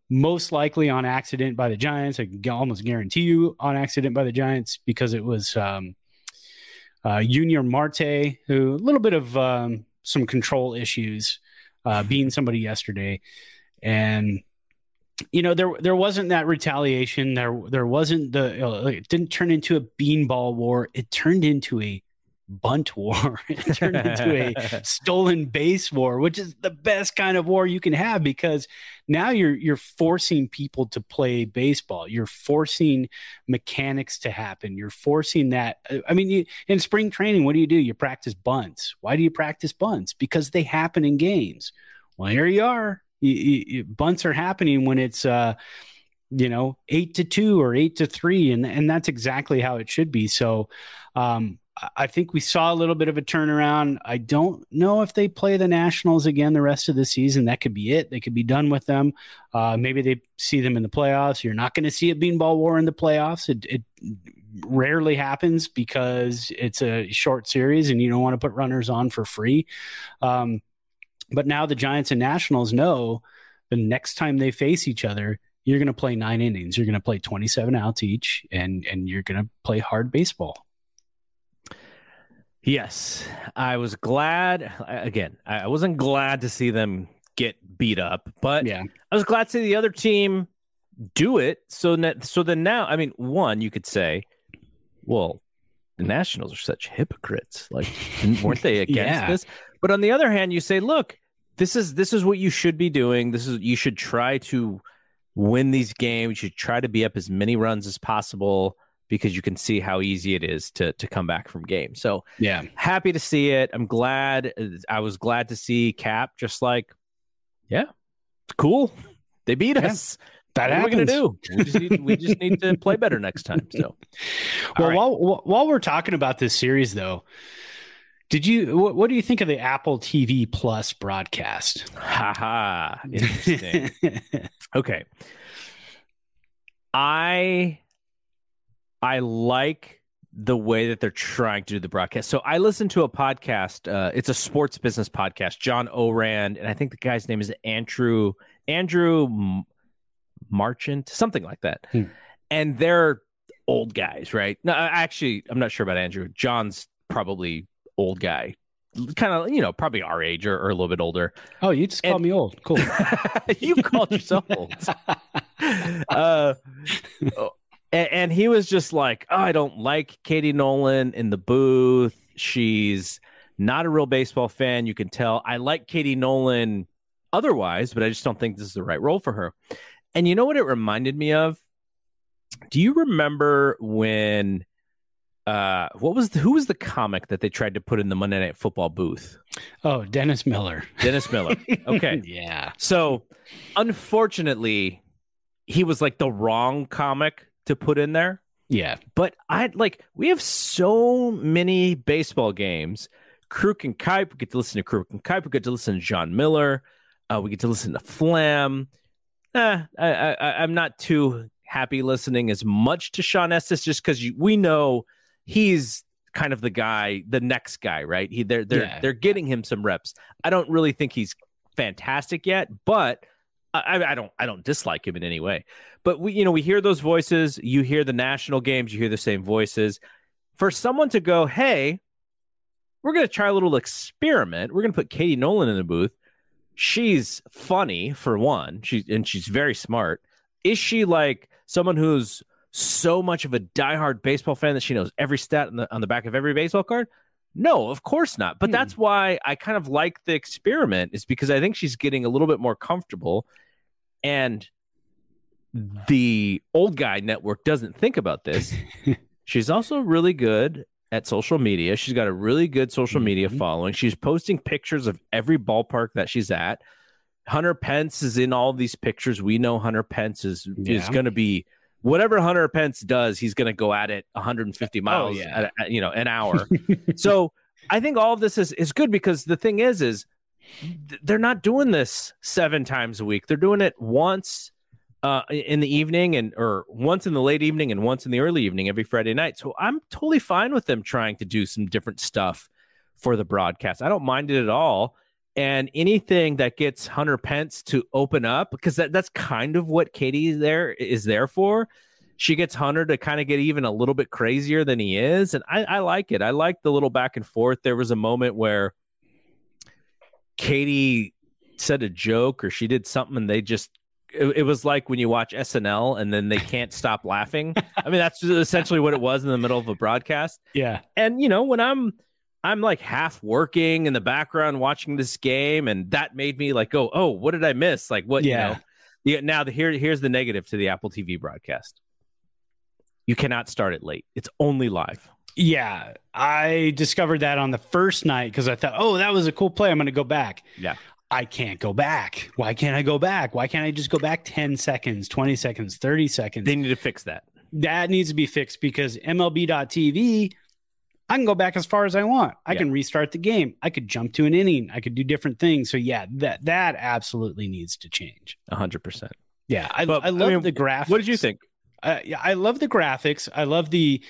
most likely on accident by the Giants. I can almost guarantee you on accident by the Giants because it was um, uh, Yunior Marte, who a little bit of um, some control issues, uh, being somebody yesterday, and you know there there wasn't that retaliation. There there wasn't the it didn't turn into a beanball war. It turned into a bunt war. it turned into a stolen base war, which is the best kind of war you can have because now you're you're forcing people to play baseball. You're forcing mechanics to happen. You're forcing that. I mean, you, in spring training, what do you do? You practice bunts. Why do you practice bunts? Because they happen in games. Well, here you are. You, you, bunts are happening when it's uh, you know eight to two or eight to three, and and that's exactly how it should be. So. Um, I think we saw a little bit of a turnaround. I don't know if they play the Nationals again the rest of the season. That could be it. They could be done with them. Uh, maybe they see them in the playoffs. You're not going to see a beanball war in the playoffs. It, it, rarely happens because it's a short series and you don't want to put runners on for free. Um, but now the Giants and Nationals know the next time they face each other, you're going to play nine innings. You're going to play 27 outs each, and and you're going to play hard baseball. Yes, I was glad. Again, I wasn't glad to see them get beat up, but yeah. I was glad to see the other team do it. So that so then now, I mean, one you could say, well, the Nationals are such hypocrites. Like, weren't they against yeah. this? But on the other hand, you say, look, this is this is what you should be doing. This is you should try to win these games. You should try to be up as many runs as possible because you can see how easy it is to to come back from games. So yeah, happy to see it. I'm glad. I was glad to see Cap just like, yeah, it's cool. They beat yeah. us. That what happens. are we gonna do? We just, need, we just need to play better next time. So, well, right. while while we're talking about this series, though, did you what, what do you think of the Apple TV Plus broadcast? Haha, interesting. okay, I I like the way that they're trying to do the broadcast. So I listened to a podcast. Uh, it's a sports business podcast. John Ourand, and I think the guy's name is Andrew Andrew Marchand, something like that. Hmm. And they're old guys, right? No, actually, I'm not sure about Andrew. John's probably old guy, kind of you know probably our age or, or, a little bit older. Oh, you just called me old. Cool. you called yourself old. uh, and, and he was just like, oh, I don't like Katie Nolan in the booth. She's not a real baseball fan. You can tell. I like Katie Nolan otherwise, but I just don't think this is the right role for her. And you know what it reminded me of? Do you remember when uh what was the, who was the comic that they tried to put in the Monday Night Football booth? Oh, Dennis Miller. Dennis Miller. Okay. yeah. So, unfortunately, he was like the wrong comic to put in there. Yeah. But I like we have so many baseball games. Kruk and Kuip, we get to listen to Kruk and Kuip, we get to listen to Jon Miller, uh, we get to listen to Flam. Eh, I, I, I'm not too happy listening as much to Shawn Estes just because we know he's kind of the guy, the next guy, right? He they're they're yeah. they're getting him some reps. I don't really think he's fantastic yet, but I, I don't I don't dislike him in any way. But we you know we hear those voices. You hear the national games. You hear the same voices. For someone to go, hey, we're going to try a little experiment. We're going to put Katie Nolan in the booth. She's funny for one. She and she's very smart. Is she like someone who's so much of a diehard baseball fan that she knows every stat on the on the back of every baseball card? No, of course not. But hmm. that's why I kind of like the experiment is because I think she's getting a little bit more comfortable and the old guy network doesn't think about this. She's also really good at social media. She's got a really good social media mm-hmm. following. She's posting pictures of every ballpark that she's at. Hunter Pence is in all these pictures. We know Hunter Pence is yeah. is going to be whatever Hunter Pence does. He's going to go at it 150 miles, oh, yeah. at, you know, an hour. so I think all of this is is good because the thing is, is they're not doing this seven times a week. They're doing it once uh, in the evening and or once in the late evening and once in the early evening every Friday night. So I'm totally fine with them trying to do some different stuff for the broadcast. I don't mind it at all. And anything that gets Hunter Pence to open up, because that, that's kind of what Katie there is there for. She gets Hunter to kind of get even a little bit crazier than he is. And I, I like it. I like the little back and forth. There was a moment where Katie said a joke or she did something and they just it, it, was like when you watch SNL and then they can't stop laughing. I mean, that's essentially what it was in the middle of a broadcast. Yeah. And you know, when I'm I'm like half working in the background watching this game, and that made me like go, oh, what did I miss? Like what? Yeah. You know, yeah. Now the, here here's the negative to the Apple TV broadcast. You cannot start it late. It's only live. Yeah, I discovered that on the first night because I thought, oh, that was a cool play. I'm going to go back. Yeah. I can't go back. Why can't I go back? Why can't I just go back 10 seconds, 20 seconds, 30 seconds? They need to fix that. That needs to be fixed because MLB.TV I can go back as far as I want. I yeah. can restart the game. I could jump to an inning. I could do different things. So yeah, that that absolutely needs to change. hundred percent. Yeah, I, but, I love I mean, the graphics. What did you think? Uh, yeah, I love the graphics. I love the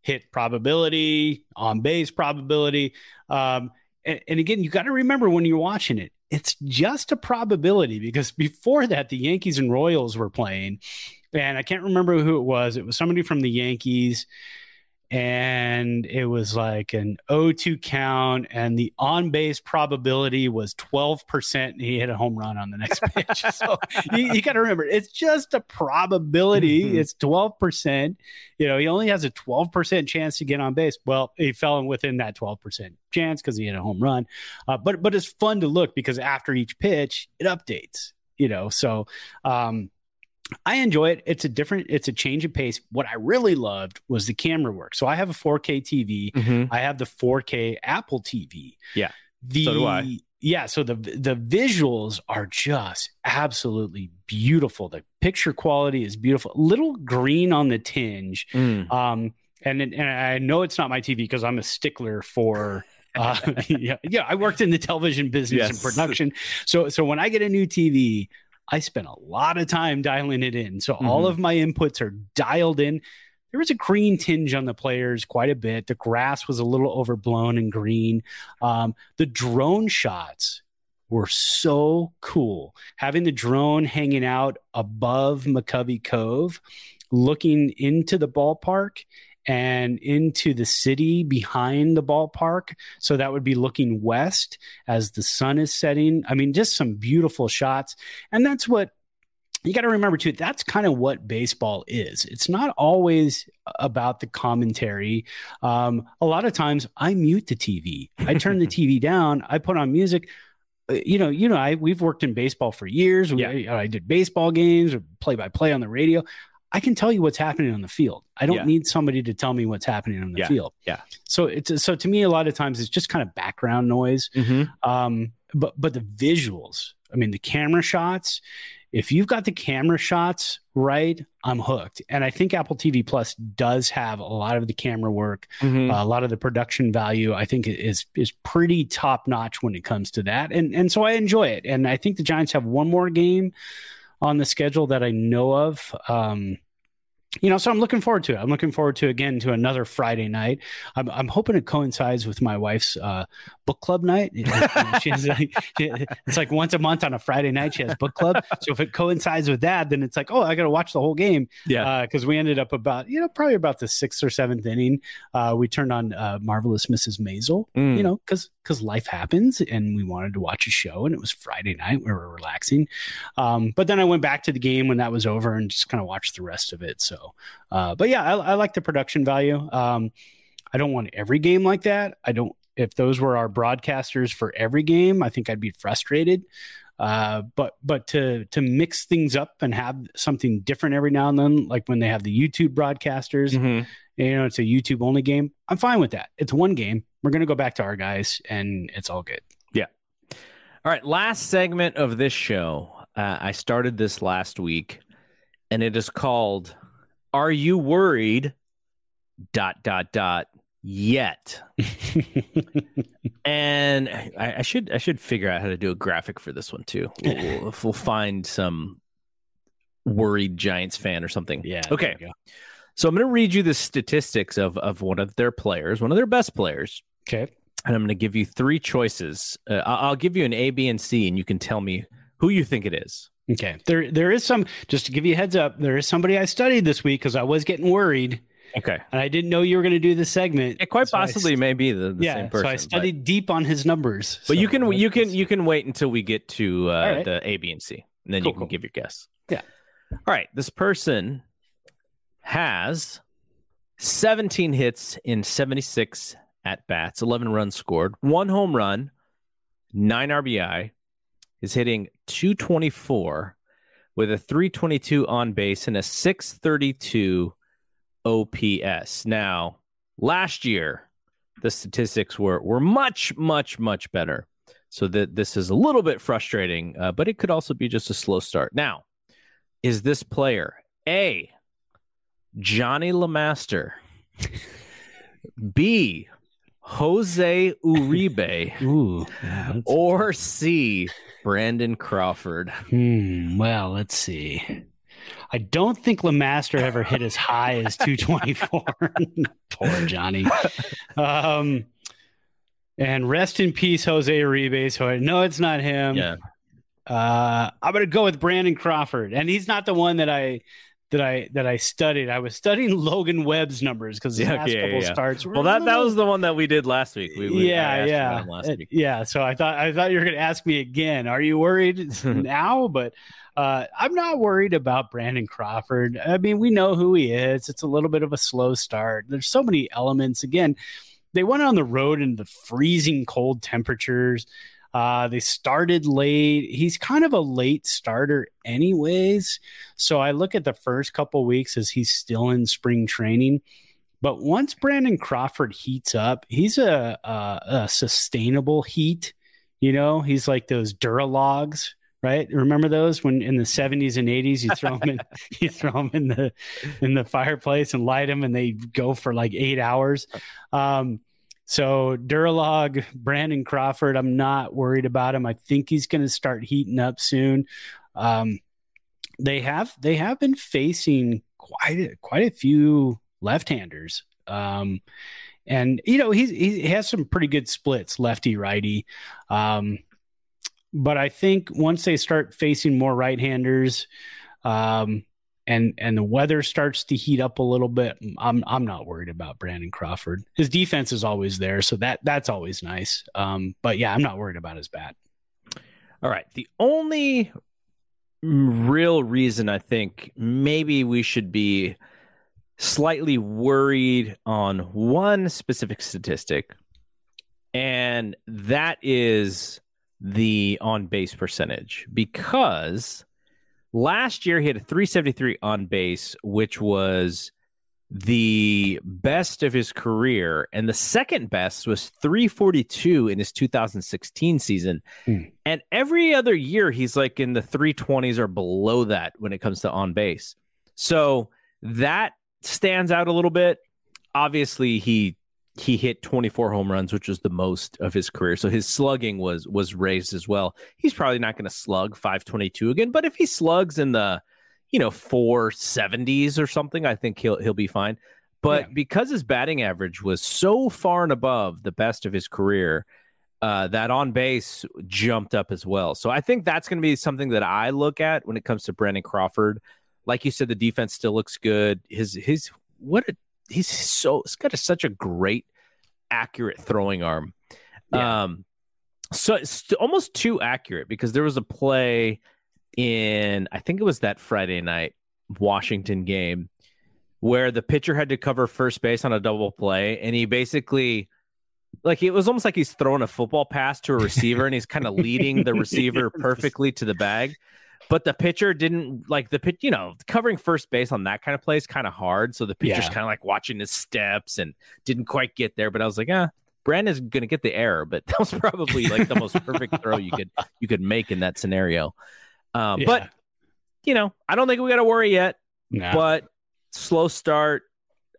hit probability, on base probability. Um, and, and again, you got to remember when you're watching it, it's just a probability because before that, the Yankees and Royals were playing, and I can't remember who it was. It was somebody from the Yankees and it was like an 0-2 count and the on-base probability was 12% and he hit a home run on the next pitch. So you, you got to remember it's just a probability. Mm-hmm. it's 12% you know he only has a 12% chance to get on base. Well he fell within that 12% chance because he hit a home run. Uh, but but it's fun to look because after each pitch it updates you know? So um I enjoy it. It's a different, it's a change of pace. What I really loved was the camera work. So I have a 4K TV. Mm-hmm. I have the 4K Apple TV. Yeah. The, so do I. Yeah, so the the visuals are just absolutely beautiful. The picture quality is beautiful. Little green on the tinge. Mm. Um, and and I know it's not my TV because I'm a stickler for uh, yeah, yeah, I worked in the television business yes. and production. So so when I get a new TV, I spent a lot of time dialing it in. So mm-hmm. all of my inputs are dialed in. There was a green tinge on the players quite a bit. The grass was a little overblown and green. Um, the drone shots were so cool. Having the drone hanging out above McCovey Cove, looking into the ballpark and into the city behind the ballpark. So that would be looking west as the sun is setting. I mean, just some beautiful shots. And that's what you got to remember too. That's kind of what baseball is. It's not always about the commentary. Um, a lot of times I mute the TV, I turn the TV down, I put on music uh, you know, you know, I we've worked in baseball for years. We, yeah. I, I did baseball games or play by play on the radio. I can tell you what's happening on the field. I don't yeah. need somebody to tell me what's happening on the yeah. field. Yeah. So it's so to me, a lot of times it's just kind of background noise. Mm-hmm. Um, but but the visuals, I mean, the camera shots. If you've got the camera shots right, I'm hooked. And I think Apple TV Plus does have a lot of the camera work, mm-hmm. uh, a lot of the production value. I think is is pretty top notch when it comes to that. And and so I enjoy it. And I think the Giants have one more game on the schedule that I know of. Um, you know, so I'm looking forward to it. I'm looking forward to again to another Friday night. I'm, I'm hoping it coincides with my wife's uh, book club night. She's like, it's like once a month on a Friday night she has book club. So if it coincides with that, then it's like, oh, I got to watch the whole game. Yeah, because uh, we ended up about you know probably about the sixth or seventh inning. Uh, we turned on uh, marvelous Mrs. Maisel. Mm. You know, because because life happens, and we wanted to watch a show, and it was Friday night. We were relaxing. Um, but then I went back to the game when that was over and just kind of watched the rest of it. So, uh, but yeah, I, I, like the production value. Um, I don't want every game like that. I don't if those were our broadcasters for every game, I think I'd be frustrated. Uh, but but to to mix things up and have something different every now and then, like when they have the YouTube broadcasters, mm-hmm. you know, it's a YouTube only game. I'm fine with that. It's one game. We're gonna go back to our guys, and it's all good. Yeah. All right. Last segment of this show. Uh, I started this last week, and it is called "Are You Worried?" Dot dot dot yet. and I, I, should I should figure out how to do a graphic for this one too. We'll, we'll, we'll find some worried Giants fan or something. Yeah. Okay. So I'm going to read you the statistics of of one of their players, one of their best players, Okay. and I'm going to give you three choices. Uh, I'll give you an A, B, and C, and you can tell me who you think it is. Okay. There there is some just to give you a heads up, there is somebody I studied this week because I was getting worried Okay. and I didn't know you were going to do this segment. It quite So possibly st- may be the, the yeah, same person. so I but- studied deep on his numbers. But, you can you can you can wait until we get to uh, right. the A, B, and C, and then Cool, you can cool. give your guess. Yeah. All right. This person has 17 hits in 76 at bats, 11 runs scored, one home run, nine RBI, is hitting 224 with a 322 on base and a 632 OPS. Now, last year, the statistics were were much, much, much better. So that this is a little bit frustrating, uh, but it could also be just a slow start. Now, is this player A, Johnny Lamaster, B, Jose Uribe, Ooh. yeah, or C, Brandon Crawford? Hmm, well, let's see. I don't think LeMaster ever hit as high as 224. Poor Johnny. Um, and rest in peace, Jose Uribe. So I know it's not him. Yeah. Uh, I'm gonna go with Brandon Crawford, and he's not the one that I that I that I studied. I was studying Logan Webb's numbers because his Yeah, okay, couple yeah. starts. Were Well, that that was the one that we did last week. We, we yeah, yeah, last week. yeah. So I thought I thought you were going to ask me again. Are you worried now? But uh, I'm not worried about Brandon Crawford. I mean, we know who he is. It's a little bit of a slow start. There's so many elements. Again, they went on the road in the freezing cold temperatures. Uh, they started late. He's kind of a late starter, anyways. So I look at the first couple weeks as he's still in spring training. But once Brandon Crawford heats up, he's a, a, a sustainable heat. You know, he's like those Duralogs, right? Remember those when in the seventies and eighties, you throw them in, you throw them in the in the fireplace and light them, and they go for like eight hours. Um, so Duralog, Brandon Crawford, I'm not worried about him. I think he's going to start heating up soon. Um, they have they have been facing quite a, quite a few left-handers. Um, and you know he's, he has some pretty good splits, lefty righty. Um, but I think once they start facing more right-handers, um, and and the weather starts to heat up a little bit, I'm I'm not worried about Brandon Crawford. His defense is always there, so that that's always nice. Um, but yeah, I'm not worried about his bat. All right. The only real reason I think maybe we should be slightly worried on one specific statistic, and that is the on base percentage. Because last year he had a 373 on base, which was the best of his career, and the second best was 342 in his 2016 season. Hmm. And every other year, he's like in the 320s or below that when it comes to on base. So that stands out a little bit. Obviously, he he hit 24 home runs, which was the most of his career. So his slugging was was raised as well. He's probably not going to slug 522 again, but if he slugs in the you know 470s or something, I think he'll he'll be fine. But Yeah. because his batting average was so far and above the best of his career, uh, that on base jumped up as well. So I think that's going to be something that I look at when it comes to Brandon Crawford. Like you said, the defense still looks good. His his what a, he's so he's got a, such a great accurate throwing arm. Yeah. Um, so it's almost too accurate because there was a play in I think it was that Friday night Washington game where the pitcher had to cover first base on a double play and he basically like it was almost like he's throwing a football pass to a receiver and he's kind of leading the receiver perfectly to the bag but the pitcher didn't like the pitch you know covering first base on that kind of play is kind of hard so the pitcher's Yeah. kind of like watching his steps and didn't quite get there but i was like ah brandon's gonna get the error but that was probably like the most perfect throw you could you could make in that scenario um, Yeah. but you know i don't think we got to worry yet Nah. but slow start.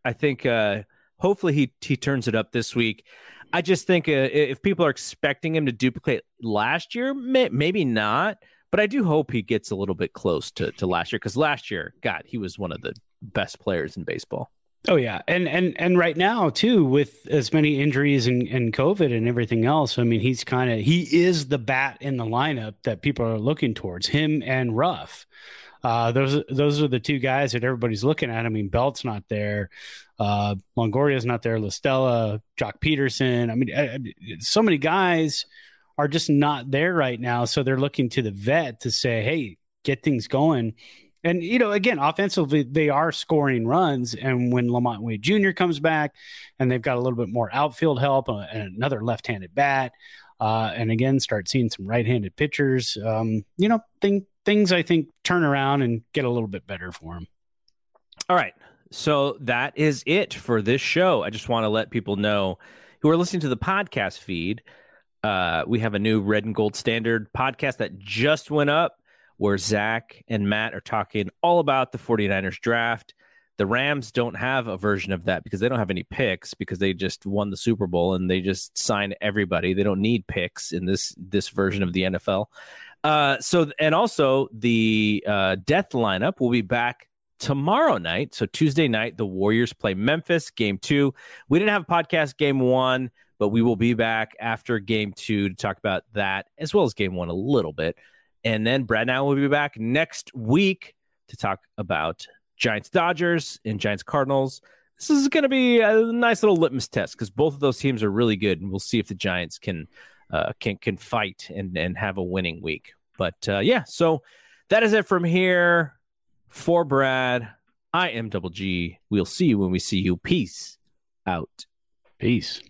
I think uh, hopefully he he turns it up this week. I just think uh, if people are expecting him to duplicate last year, may, maybe not. But I do hope he gets a little bit close to, to last year because last year, God, he was one of the best players in baseball. Oh yeah, and and and right now too, with as many injuries and, and COVID and everything else, I mean, he's kind of he is the bat in the lineup that people are looking towards. Him and Ruf, uh, those those are the two guys that everybody's looking at. I mean, Belt's not there, uh, Longoria's not there, Listella, Joc Pederson. I mean, I, so many guys are just not there right now. So they're looking to the vet to say, "Hey, get things going." And you know, again, offensively, they are scoring runs. And when LaMonte Wade Jr. comes back, and they've got a little bit more outfield help uh, and another left-handed bat, uh, and again, start seeing some right-handed pitchers, um, you know, thing, things I think turn around and get a little bit better for them. All right, so that is it for this show. I just want to let people know who are listening to the podcast feed. Uh, we have a new Red and Gold Standard podcast that just went up where Zach and Matt are talking all about the 49ers draft. The Rams don't have a version of that because they don't have any picks because they just won the Super Bowl and they just signed everybody. They don't need picks in this this version of the NFL. Uh, so and also the uh, death lineup will be back tomorrow night. So Tuesday night, the Warriors play Memphis. Game two. We didn't have a podcast game one, but we will be back after game two to talk about that as well as game one a little bit. And then Brad and I will be back next week to talk about Giants Dodgers and Giants Cardinals. This is going to be a nice little litmus test because both of those teams are really good, and we'll see if the Giants can uh, can can fight and and have a winning week. But uh, yeah, so that is it from here for Brad. I am Double G. We'll see you when we see you. Peace out. Peace.